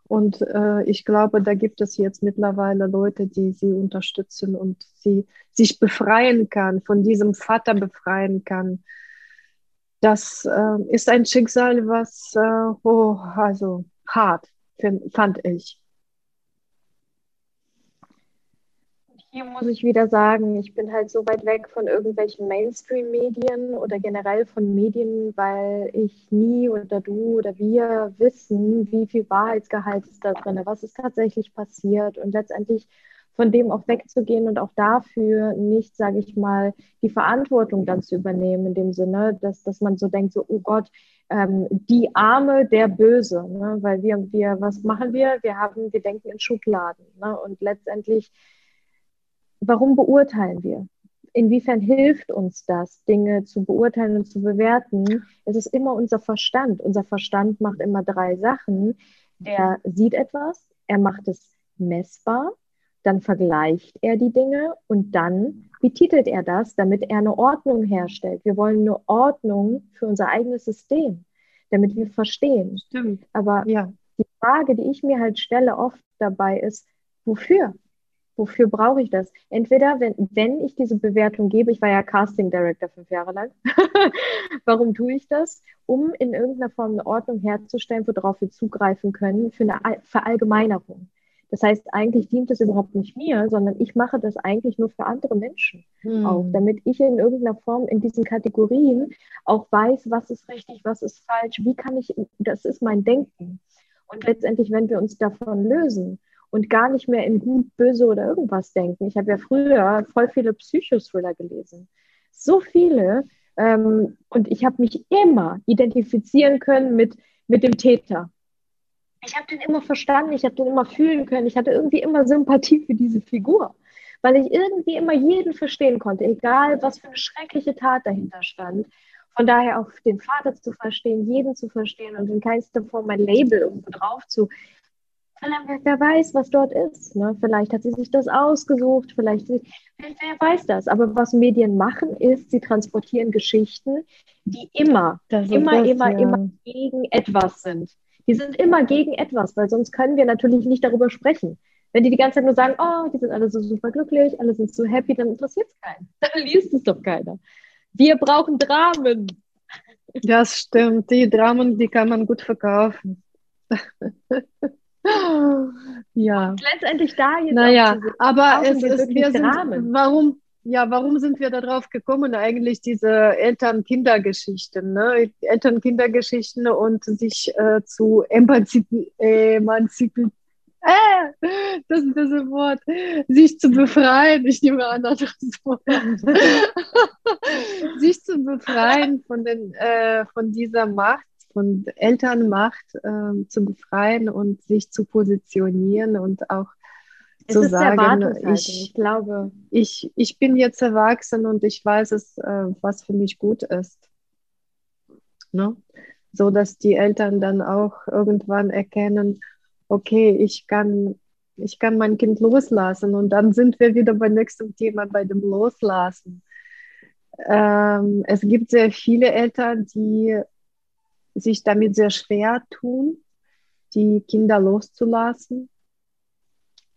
Und äh, ich glaube, da gibt es jetzt mittlerweile Leute, die sie unterstützen und sie sich befreien kann, von diesem Vater befreien kann. Das äh, ist ein Schicksal, was äh, oh, also hart fand ich. Hier muss ich wieder sagen, ich bin halt so weit weg von irgendwelchen Mainstream-Medien oder generell von Medien, weil ich nie oder du oder wir wissen, wie viel Wahrheitsgehalt ist da drin, was ist tatsächlich passiert und letztendlich von dem auch wegzugehen und auch dafür nicht, sage ich mal, die Verantwortung dann zu übernehmen, in dem Sinne, dass, dass man so denkt, so, oh Gott, ähm, die Arme, der Böse, ne? weil wir, wir, was machen wir? Wir haben, wir denken in Schubladen ne? und letztendlich warum beurteilen wir? inwiefern hilft uns das, Dinge zu beurteilen und zu bewerten? Es ist immer unser Verstand. Unser Verstand macht immer drei Sachen. Der sieht etwas, er macht es messbar, dann vergleicht er die Dinge und dann betitelt er das, damit er eine Ordnung herstellt. Wir wollen eine Ordnung für unser eigenes System, damit wir verstehen. Stimmt. Aber ja. die Frage, die ich mir halt stelle oft dabei ist, wofür? Wofür brauche ich das? Entweder, wenn, wenn ich diese Bewertung gebe, ich war ja Casting Director fünf Jahre lang, warum tue ich das? Um in irgendeiner Form eine Ordnung herzustellen, worauf wir zugreifen können für eine Verallgemeinerung. Das heißt, eigentlich dient es überhaupt nicht mir, sondern ich mache das eigentlich nur für andere Menschen hm. auch, damit ich in irgendeiner Form in diesen Kategorien auch weiß, was ist richtig, was ist falsch, wie kann ich, das ist mein Denken. Und letztendlich, wenn wir uns davon lösen und gar nicht mehr in gut, böse oder irgendwas denken. Ich habe ja früher voll viele Psychothriller gelesen. So viele. Ähm, und ich habe mich immer identifizieren können mit, mit dem Täter. Ich habe den immer verstanden, ich habe den immer fühlen können. Ich hatte irgendwie immer Sympathie für diese Figur, weil ich irgendwie immer jeden verstehen konnte, egal was für eine schreckliche Tat dahinter stand. Von daher auch den Vater zu verstehen, jeden zu verstehen und in keinster Form mein Label irgendwo drauf zu wer weiß, was dort ist. Ne? Vielleicht hat sie sich das ausgesucht, vielleicht, wer, weiß das. Aber was Medien machen, ist, sie transportieren Geschichten, die immer, immer, das, immer, ja. immer gegen etwas sind. Die sind immer gegen etwas, weil sonst können wir natürlich nicht darüber sprechen. Wenn die die ganze Zeit nur sagen, oh, die sind alle so super glücklich, alle sind so happy, dann interessiert es keinen. Dann liest es doch keiner. Wir brauchen Dramen. Das stimmt. Die Dramen, die kann man gut verkaufen. ja. Und letztendlich da jetzt. Naja, aber es ist, wir sind, warum, ja, warum sind wir darauf gekommen, eigentlich diese Eltern-Kinder-Geschichten, ne? Eltern-Kinder-Geschichten und sich äh, zu emanzipieren, emanzipi äh, das ist das Wort, sich zu befreien, ich nehme an, das Wort, sich zu befreien von, den, äh, von dieser Macht, von Elternmacht äh, zu befreien und sich zu positionieren und auch es zu sagen, ich, ich glaube, ich, ich bin jetzt erwachsen und ich weiß es, äh, was für mich gut ist. Ne? So dass die Eltern dann auch irgendwann erkennen, okay, ich kann, ich kann mein Kind loslassen und dann sind wir wieder beim nächsten Thema, bei dem Loslassen. Ähm, es gibt sehr viele Eltern, die sich damit sehr schwer tun, die Kinder loszulassen.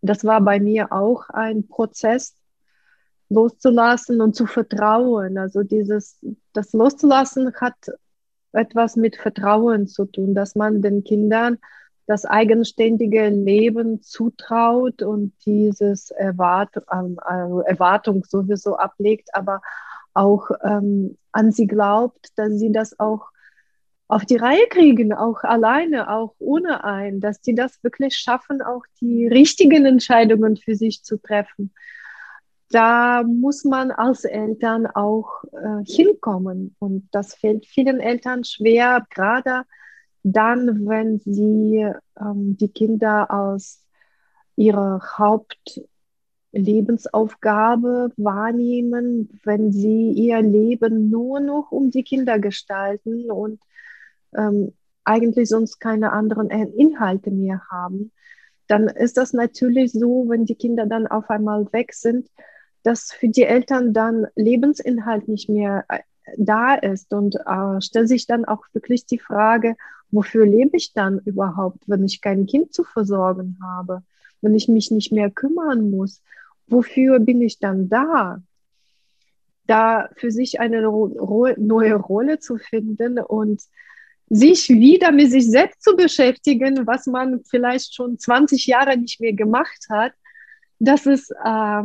Das war bei mir auch ein Prozess, loszulassen und zu vertrauen. Also dieses, das Loszulassen hat etwas mit Vertrauen zu tun, dass man den Kindern das eigenständige Leben zutraut und dieses Erwart also Erwartung sowieso ablegt, aber auch ähm, an sie glaubt, dass sie das auch auf die Reihe kriegen, auch alleine, auch ohne ein, dass die das wirklich schaffen, auch die richtigen Entscheidungen für sich zu treffen. Da muss man als Eltern auch äh, hinkommen. Und das fällt vielen Eltern schwer, gerade dann, wenn sie ähm, die Kinder als ihre Hauptlebensaufgabe wahrnehmen, wenn sie ihr Leben nur noch um die Kinder gestalten und ähm, eigentlich sonst keine anderen Inhalte mehr haben, dann ist das natürlich so, wenn die Kinder dann auf einmal weg sind, dass für die Eltern dann Lebensinhalt nicht mehr äh, da ist und äh, stellt sich dann auch wirklich die Frage, wofür lebe ich dann überhaupt, wenn ich kein Kind zu versorgen habe, wenn ich mich nicht mehr kümmern muss, wofür bin ich dann da? Da für sich eine neue Rolle zu finden und sich wieder mit sich selbst zu beschäftigen, was man vielleicht schon 20 Jahre nicht mehr gemacht hat, das ist äh,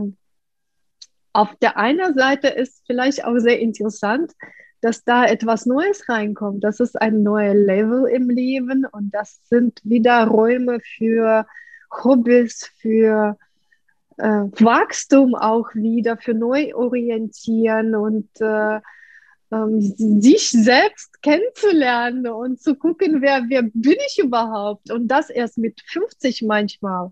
auf der einen Seite ist vielleicht auch sehr interessant, dass da etwas Neues reinkommt. Das ist ein neuer Level im Leben und das sind wieder Räume für Hobbys, für äh, Wachstum auch wieder, für Neuorientieren und äh, ähm, sich selbst kennenzulernen und zu gucken, wer, wer bin ich überhaupt? Und das erst mit 50 manchmal.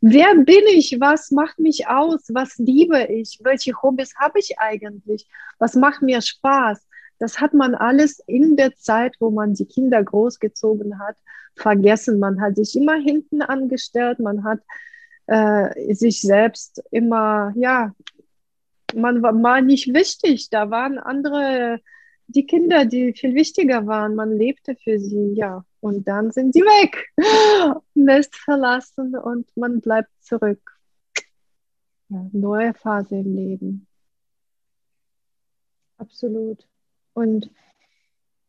wer bin ich? Was macht mich aus? Was liebe ich? Welche Hobbys habe ich eigentlich? Was macht mir Spaß? Das hat man alles in der Zeit, wo man die Kinder großgezogen hat, vergessen. Man hat sich immer hinten angestellt, man hat äh, sich selbst immer, ja, man war nicht wichtig. Da waren andere, die Kinder, die viel wichtiger waren. Man lebte für sie, ja. Und dann sind sie weg, Nest verlassen und man bleibt zurück. Ja, neue Phase im Leben. Absolut. Und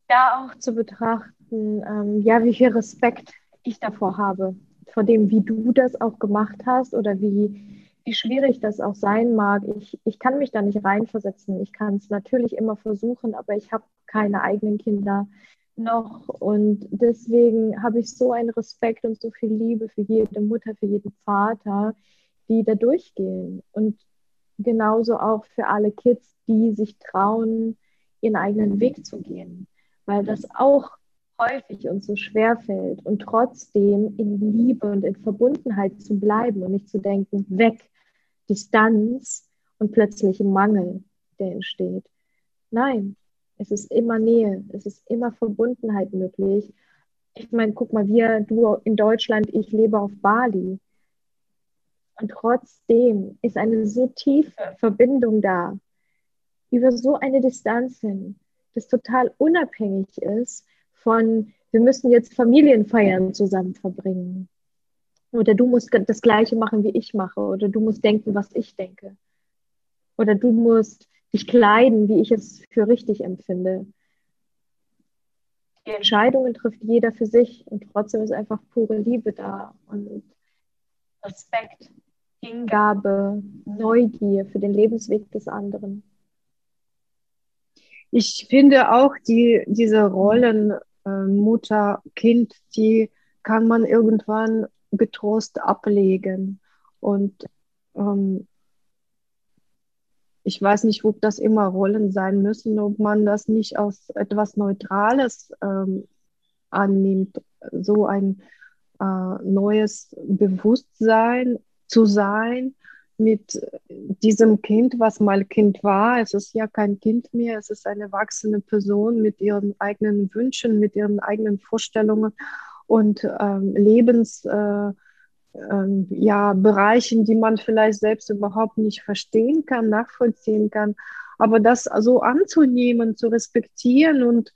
da auch zu betrachten, ähm, ja, wie viel Respekt ich davor habe, vor dem, wie du das auch gemacht hast oder wie, wie schwierig das auch sein mag. Ich, ich kann mich da nicht reinversetzen. Ich kann es natürlich immer versuchen, aber ich habe keine eigenen Kinder noch. Und deswegen habe ich so einen Respekt und so viel Liebe für jede Mutter, für jeden Vater, die da durchgehen. Und genauso auch für alle Kids, die sich trauen, ihren eigenen Weg zu gehen. Weil das auch häufig uns so schwer fällt und trotzdem in Liebe und in Verbundenheit zu bleiben und nicht zu denken, weg, Distanz und plötzlich Mangel, der entsteht. Nein, es ist immer Nähe, es ist immer Verbundenheit möglich. Ich meine, guck mal, wir, du in Deutschland, ich lebe auf Bali. Und trotzdem ist eine so tiefe Verbindung da, über so eine Distanz hin, das total unabhängig ist von, wir müssen jetzt Familienfeiern zusammen verbringen. Oder du musst das Gleiche machen, wie ich mache. Oder du musst denken, was ich denke. Oder du musst dich kleiden, wie ich es für richtig empfinde. Die Entscheidungen trifft jeder für sich und trotzdem ist einfach pure Liebe da und Respekt, Hingabe, Neugier für den Lebensweg des anderen. Ich finde auch die, diese Rollen äh, Mutter, Kind, die kann man irgendwann getrost ablegen. Und ähm, ich weiß nicht, ob das immer Rollen sein müssen, ob man das nicht aus etwas Neutrales ähm, annimmt, so ein äh, neues Bewusstsein zu sein mit diesem Kind, was mal Kind war. Es ist ja kein Kind mehr, es ist eine erwachsene Person mit ihren eigenen Wünschen, mit ihren eigenen Vorstellungen und ähm, Lebens. Äh, ähm, ja, die man vielleicht selbst überhaupt nicht verstehen kann, nachvollziehen kann. Aber das so anzunehmen, zu respektieren und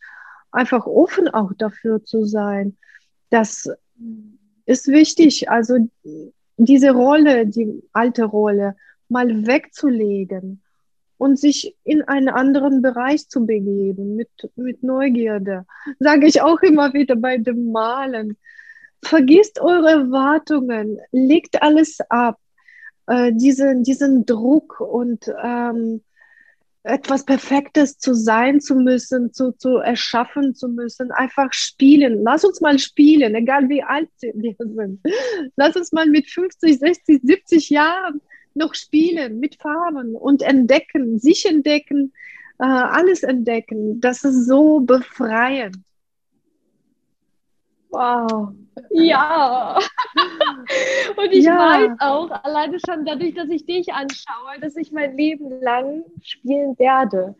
einfach offen auch dafür zu sein, das ist wichtig. Also diese Rolle, die alte Rolle, mal wegzulegen und sich in einen anderen Bereich zu begeben mit, mit Neugierde. Sage ich auch immer wieder bei dem Malen vergisst eure Erwartungen, legt alles ab, äh, diesen, diesen Druck und ähm, etwas Perfektes zu sein zu müssen, zu, zu erschaffen zu müssen, einfach spielen. Lass uns mal spielen, egal wie alt wir sind. Lass uns mal mit 50, 60, 70 Jahren noch spielen mit Farben und entdecken, sich entdecken, äh, alles entdecken. Das ist so befreiend. Wow. Ja. Und ich ja. weiß auch, alleine schon dadurch, dass ich dich anschaue, dass ich mein Leben lang spielen werde.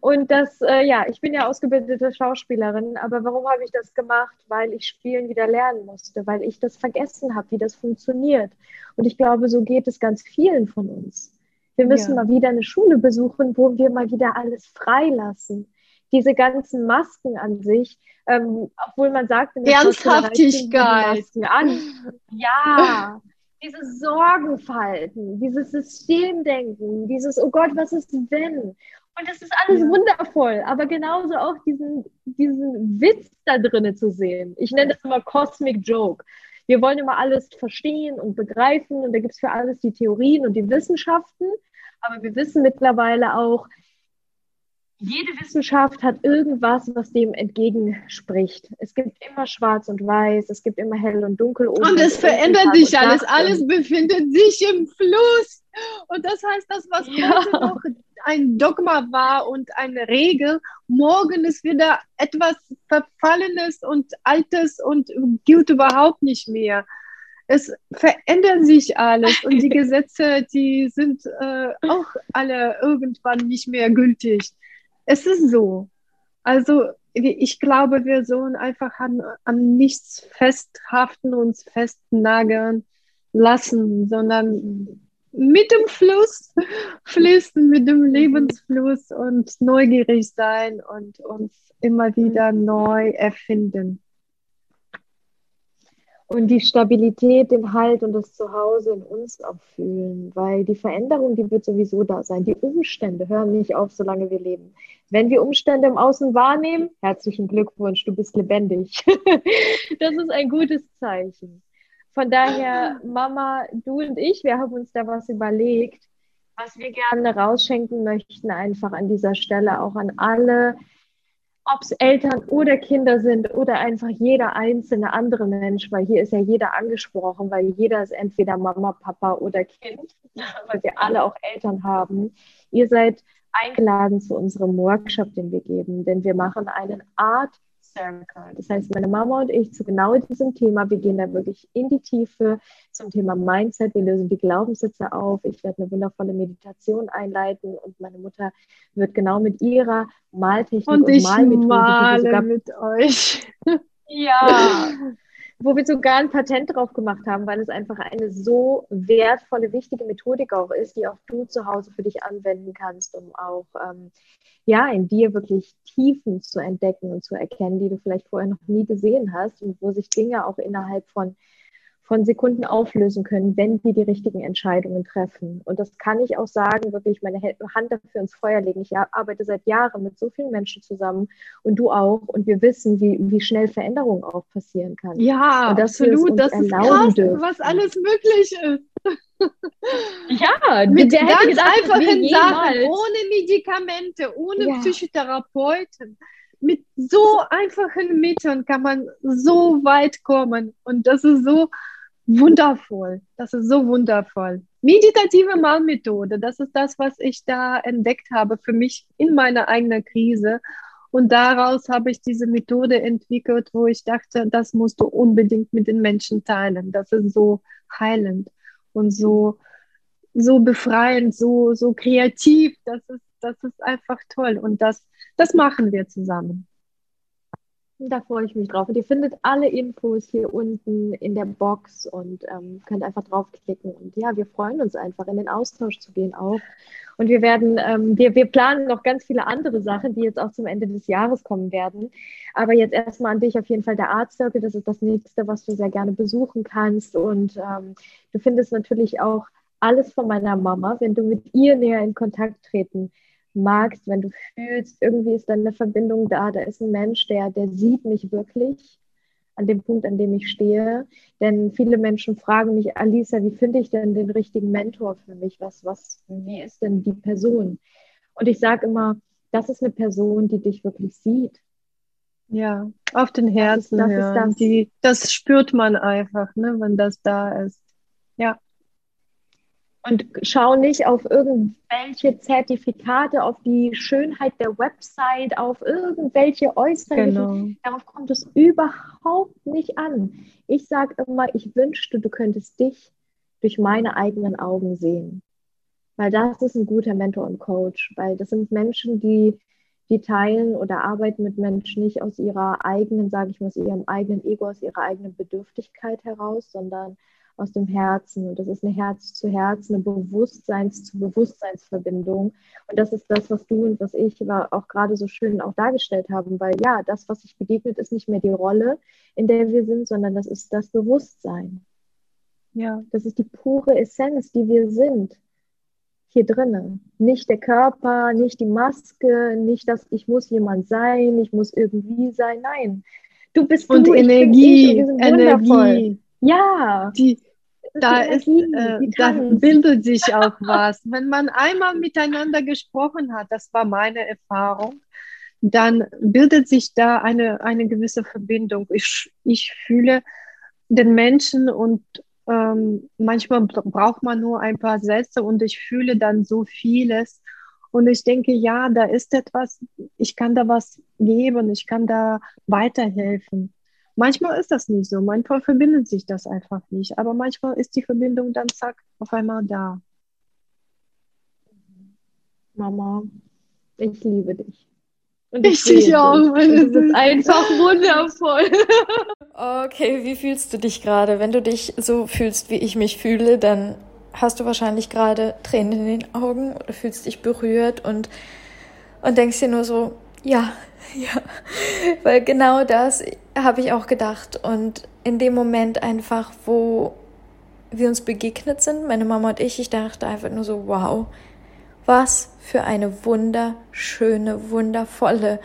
Und das, äh, ja, ich bin ja ausgebildete Schauspielerin, aber warum habe ich das gemacht? Weil ich Spielen wieder lernen musste, weil ich das vergessen habe, wie das funktioniert. Und ich glaube, so geht es ganz vielen von uns. Wir müssen ja. mal wieder eine Schule besuchen, wo wir mal wieder alles freilassen diese ganzen Masken an sich, ähm, obwohl man sagt, in der Ernsthaftigkeit. Masken an. Ja, diese Sorgenfalten, dieses Systemdenken, dieses, oh Gott, was ist wenn? Und das ist alles ja. wundervoll, aber genauso auch diesen, diesen Witz da drinnen zu sehen. Ich nenne das immer Cosmic Joke. Wir wollen immer alles verstehen und begreifen und da gibt es für alles die Theorien und die Wissenschaften, aber wir wissen mittlerweile auch, jede Wissenschaft hat irgendwas, was dem entgegenspricht. Es gibt immer schwarz und weiß, es gibt immer hell und dunkel. Und es verändert sich alles. Alles befindet sich im Fluss. Und das heißt, das, was ja. heute noch ein Dogma war und eine Regel, morgen ist wieder etwas Verfallenes und Altes und gilt überhaupt nicht mehr. es verändert sich alles und die Gesetze, die sind äh, auch alle irgendwann nicht mehr gültig. Es ist so. Also ich glaube, wir sollen einfach an, an nichts festhaften, uns festnageln lassen, sondern mit dem Fluss fließen, mit dem Lebensfluss und neugierig sein und uns immer wieder neu erfinden. Und die Stabilität, den Halt und das Zuhause in uns auch fühlen, weil die Veränderung, die wird sowieso da sein. Die Umstände hören nicht auf, solange wir leben. Wenn wir Umstände im Außen wahrnehmen, herzlichen Glückwunsch, du bist lebendig. das ist ein gutes Zeichen. Von daher, Mama, du und ich, wir haben uns da was überlegt, was wir gerne rausschenken möchten, einfach an dieser Stelle auch an alle, ob es Eltern oder Kinder sind oder einfach jeder einzelne andere Mensch, weil hier ist ja jeder angesprochen, weil jeder ist entweder Mama, Papa oder Kind, weil wir alle auch Eltern haben. Ihr seid eingeladen zu unserem Workshop, den wir geben, denn wir machen einen Art Circle. Das heißt, meine Mama und ich zu genau diesem Thema, wir gehen da wirklich in die Tiefe zum Thema Mindset. Wir lösen die Glaubenssätze auf. Ich werde eine wundervolle Meditation einleiten und meine Mutter wird genau mit ihrer Maltechnik und, und ich Malmethode, male mit euch. Ja. Wo wir sogar ein Patent drauf gemacht haben, weil es einfach eine so wertvolle, wichtige Methodik auch ist, die auch du zu Hause für dich anwenden kannst, um auch ähm, ja in dir wirklich Tiefen zu entdecken und zu erkennen, die du vielleicht vorher noch nie gesehen hast und wo sich Dinge auch innerhalb von von Sekunden auflösen können, wenn wir die richtigen Entscheidungen treffen. Und das kann ich auch sagen, wirklich meine Hand dafür ins Feuer legen. Ich arbeite seit Jahren mit so vielen Menschen zusammen und du auch. Und wir wissen, wie, wie schnell Veränderung auch passieren kann. Ja, und absolut. Das ist krass, dürfen. was alles möglich ist. Ja, mit ganz gedacht, einfachen Sachen, ohne Medikamente, ohne ja. Psychotherapeuten. Mit so einfachen Mitteln kann man so weit kommen. Und das ist so wundervoll. Das ist so wundervoll. Meditative Malmethode, das ist das, was ich da entdeckt habe für mich in meiner eigenen Krise. Und daraus habe ich diese Methode entwickelt, wo ich dachte, das musst du unbedingt mit den Menschen teilen. Das ist so heilend und so, so befreiend, so, so kreativ. Das ist, das ist einfach toll. Und das, das machen wir zusammen. Da freue ich mich drauf. Und ihr findet alle Infos hier unten in der Box und ähm, könnt einfach draufklicken. Und ja, wir freuen uns einfach, in den Austausch zu gehen auch. Und wir werden, ähm, wir, wir planen noch ganz viele andere Sachen, die jetzt auch zum Ende des Jahres kommen werden. Aber jetzt erstmal an dich auf jeden Fall der Art Circle. Das ist das nächste, was du sehr gerne besuchen kannst. Und ähm, du findest natürlich auch alles von meiner Mama, wenn du mit ihr näher in Kontakt treten magst, wenn du fühlst, irgendwie ist da eine Verbindung da, da ist ein Mensch, der, der sieht mich wirklich an dem Punkt, an dem ich stehe. Denn viele Menschen fragen mich, Alisa, wie finde ich denn den richtigen Mentor für mich? Was, was, wie ist denn die Person? Und ich sage immer, das ist eine Person, die dich wirklich sieht. Ja, auf den Herzen. Das, ist, das, ist das. Die, das spürt man einfach, ne, wenn das da ist. Ja. Und schau nicht auf irgendwelche Zertifikate, auf die Schönheit der Website, auf irgendwelche äußerlichen. Genau. Darauf kommt es überhaupt nicht an. Ich sage immer, ich wünschte, du könntest dich durch meine eigenen Augen sehen. Weil das ist ein guter Mentor und Coach. Weil das sind Menschen, die, die teilen oder arbeiten mit Menschen nicht aus ihrer eigenen, sage ich mal, aus ihrem eigenen Ego, aus ihrer eigenen Bedürftigkeit heraus, sondern aus dem Herzen. Und das ist eine Herz zu Herz, eine Bewusstseins zu Bewusstseinsverbindung. Und das ist das, was du und was ich auch gerade so schön auch dargestellt haben, weil ja, das, was sich begegnet, ist nicht mehr die Rolle, in der wir sind, sondern das ist das Bewusstsein. Ja, das ist die pure Essenz, die wir sind hier drinnen. Nicht der Körper, nicht die Maske, nicht, dass ich muss jemand sein, ich muss irgendwie sein. Nein, du bist und du, Energie, ich, Energie. Ja, die, da, ist, äh, da bildet sich auch was. Wenn man einmal miteinander gesprochen hat, das war meine Erfahrung, dann bildet sich da eine, eine gewisse Verbindung. Ich, ich fühle den Menschen und ähm, manchmal braucht man nur ein paar Sätze und ich fühle dann so vieles. Und ich denke, ja, da ist etwas, ich kann da was geben, ich kann da weiterhelfen. Manchmal ist das nicht so. Manchmal verbindet sich das einfach nicht. Aber manchmal ist die Verbindung dann zack auf einmal da. Mama, ich liebe dich. Und ich, ich dich auch. Das ist einfach wundervoll. Okay, wie fühlst du dich gerade? Wenn du dich so fühlst, wie ich mich fühle, dann hast du wahrscheinlich gerade Tränen in den Augen oder fühlst dich berührt und, und denkst dir nur so, ja, ja, weil genau das habe ich auch gedacht. Und in dem Moment einfach, wo wir uns begegnet sind, meine Mama und ich, ich dachte einfach nur so, wow, was für eine wunderschöne, wundervolle,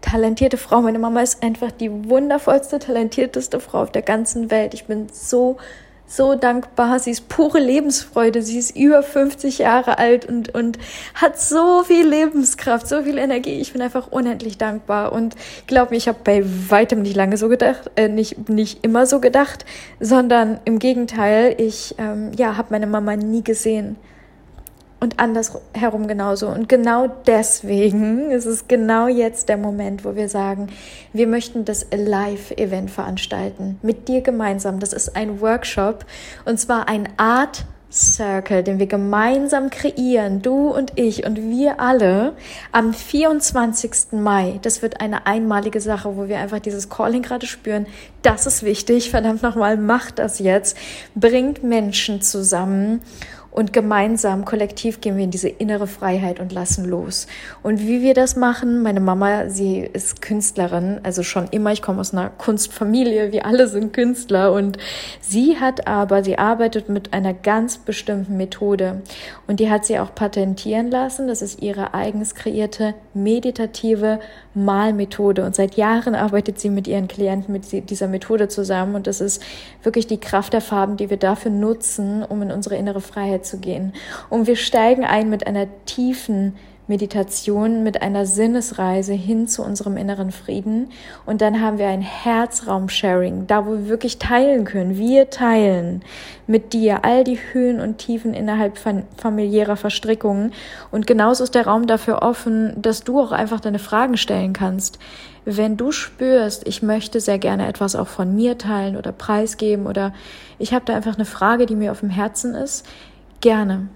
talentierte Frau. Meine Mama ist einfach die wundervollste, talentierteste Frau auf der ganzen Welt. Ich bin so so dankbar. Sie ist pure Lebensfreude. Sie ist über 50 Jahre alt und, und hat so viel Lebenskraft, so viel Energie. Ich bin einfach unendlich dankbar. Und glaub mir, ich habe bei weitem nicht lange so gedacht, äh, nicht, nicht immer so gedacht, sondern im Gegenteil, ich ähm, ja, habe meine Mama nie gesehen und andersherum genauso. Und genau deswegen ist es genau jetzt der Moment, wo wir sagen, wir möchten das Live-Event veranstalten. Mit dir gemeinsam. Das ist ein Workshop und zwar ein Art Circle, den wir gemeinsam kreieren, du und ich und wir alle am 24. Mai. Das wird eine einmalige Sache, wo wir einfach dieses Calling gerade spüren. Das ist wichtig. Verdammt nochmal, macht das jetzt. Bringt Menschen zusammen und gemeinsam, kollektiv gehen wir in diese innere Freiheit und lassen los. Und wie wir das machen, meine Mama, sie ist Künstlerin, also schon immer, ich komme aus einer Kunstfamilie, wir alle sind Künstler und sie hat aber, sie arbeitet mit einer ganz bestimmten Methode und die hat sie auch patentieren lassen. Das ist ihre eigens kreierte meditative Malmethode und seit Jahren arbeitet sie mit ihren Klienten mit dieser Methode zusammen und das ist wirklich die Kraft der Farben, die wir dafür nutzen, um in unsere innere Freiheit zu gehen. Und wir steigen ein mit einer tiefen Meditation, mit einer Sinnesreise hin zu unserem inneren Frieden. Und dann haben wir ein Herzraum-Sharing, da wo wir wirklich teilen können. Wir teilen mit dir all die Höhen und Tiefen innerhalb familiärer Verstrickungen. Und genauso ist der Raum dafür offen, dass du auch einfach deine Fragen stellen kannst. Wenn du spürst, ich möchte sehr gerne etwas auch von mir teilen oder preisgeben oder ich habe da einfach eine Frage, die mir auf dem Herzen ist, Gerne.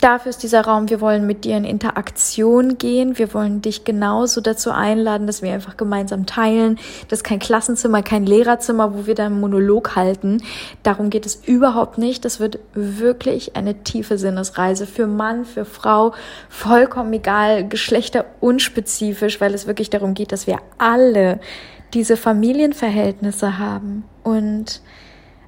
Dafür ist dieser Raum, wir wollen mit dir in Interaktion gehen. Wir wollen dich genauso dazu einladen, dass wir einfach gemeinsam teilen. Das ist kein Klassenzimmer, kein Lehrerzimmer, wo wir dann einen Monolog halten. Darum geht es überhaupt nicht. Das wird wirklich eine tiefe Sinnesreise für Mann, für Frau, vollkommen egal, geschlechterunspezifisch, weil es wirklich darum geht, dass wir alle diese Familienverhältnisse haben und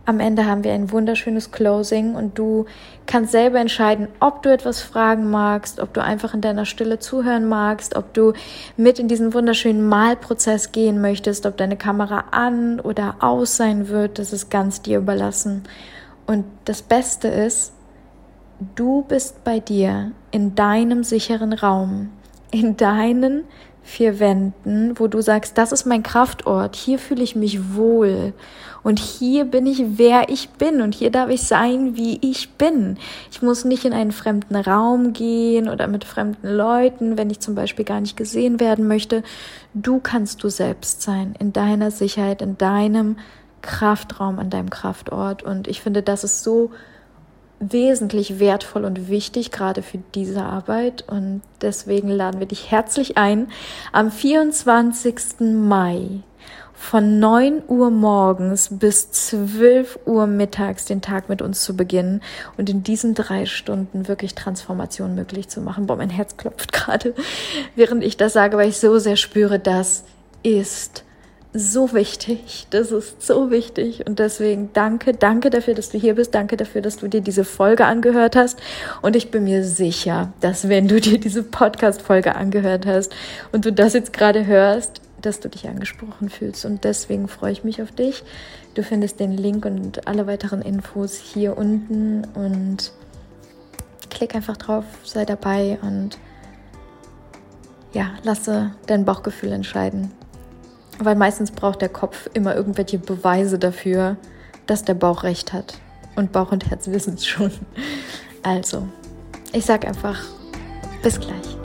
am Ende haben wir ein wunderschönes Closing und du kannst selber entscheiden, ob du etwas fragen magst, ob du einfach in deiner Stille zuhören magst, ob du mit in diesen wunderschönen Malprozess gehen möchtest, ob deine Kamera an oder aus sein wird, das ist ganz dir überlassen. Und das Beste ist, du bist bei dir in deinem sicheren Raum, in deinen vier Wänden, wo du sagst, das ist mein Kraftort, hier fühle ich mich wohl und hier bin ich, wer ich bin und hier darf ich sein, wie ich bin. Ich muss nicht in einen fremden Raum gehen oder mit fremden Leuten, wenn ich zum Beispiel gar nicht gesehen werden möchte. Du kannst du selbst sein, in deiner Sicherheit, in deinem Kraftraum, an deinem Kraftort und ich finde, das ist so wesentlich wertvoll und wichtig, gerade für diese Arbeit. Und deswegen laden wir dich herzlich ein, am 24. Mai von 9 Uhr morgens bis 12 Uhr mittags den Tag mit uns zu beginnen und in diesen drei Stunden wirklich Transformation möglich zu machen. Boah, mein Herz klopft gerade, während ich das sage, weil ich so sehr spüre, das ist so wichtig. Das ist so wichtig. Und deswegen danke, danke dafür, dass du hier bist. Danke dafür, dass du dir diese Folge angehört hast. Und ich bin mir sicher, dass wenn du dir diese Podcast-Folge angehört hast und du das jetzt gerade hörst, dass du dich angesprochen fühlst. Und deswegen freue ich mich auf dich. Du findest den Link und alle weiteren Infos hier unten und klick einfach drauf, sei dabei und ja, lasse dein Bauchgefühl entscheiden. Weil meistens braucht der Kopf immer irgendwelche Beweise dafür, dass der Bauch recht hat. Und Bauch und Herz wissen es schon. Also, ich sag einfach, bis gleich.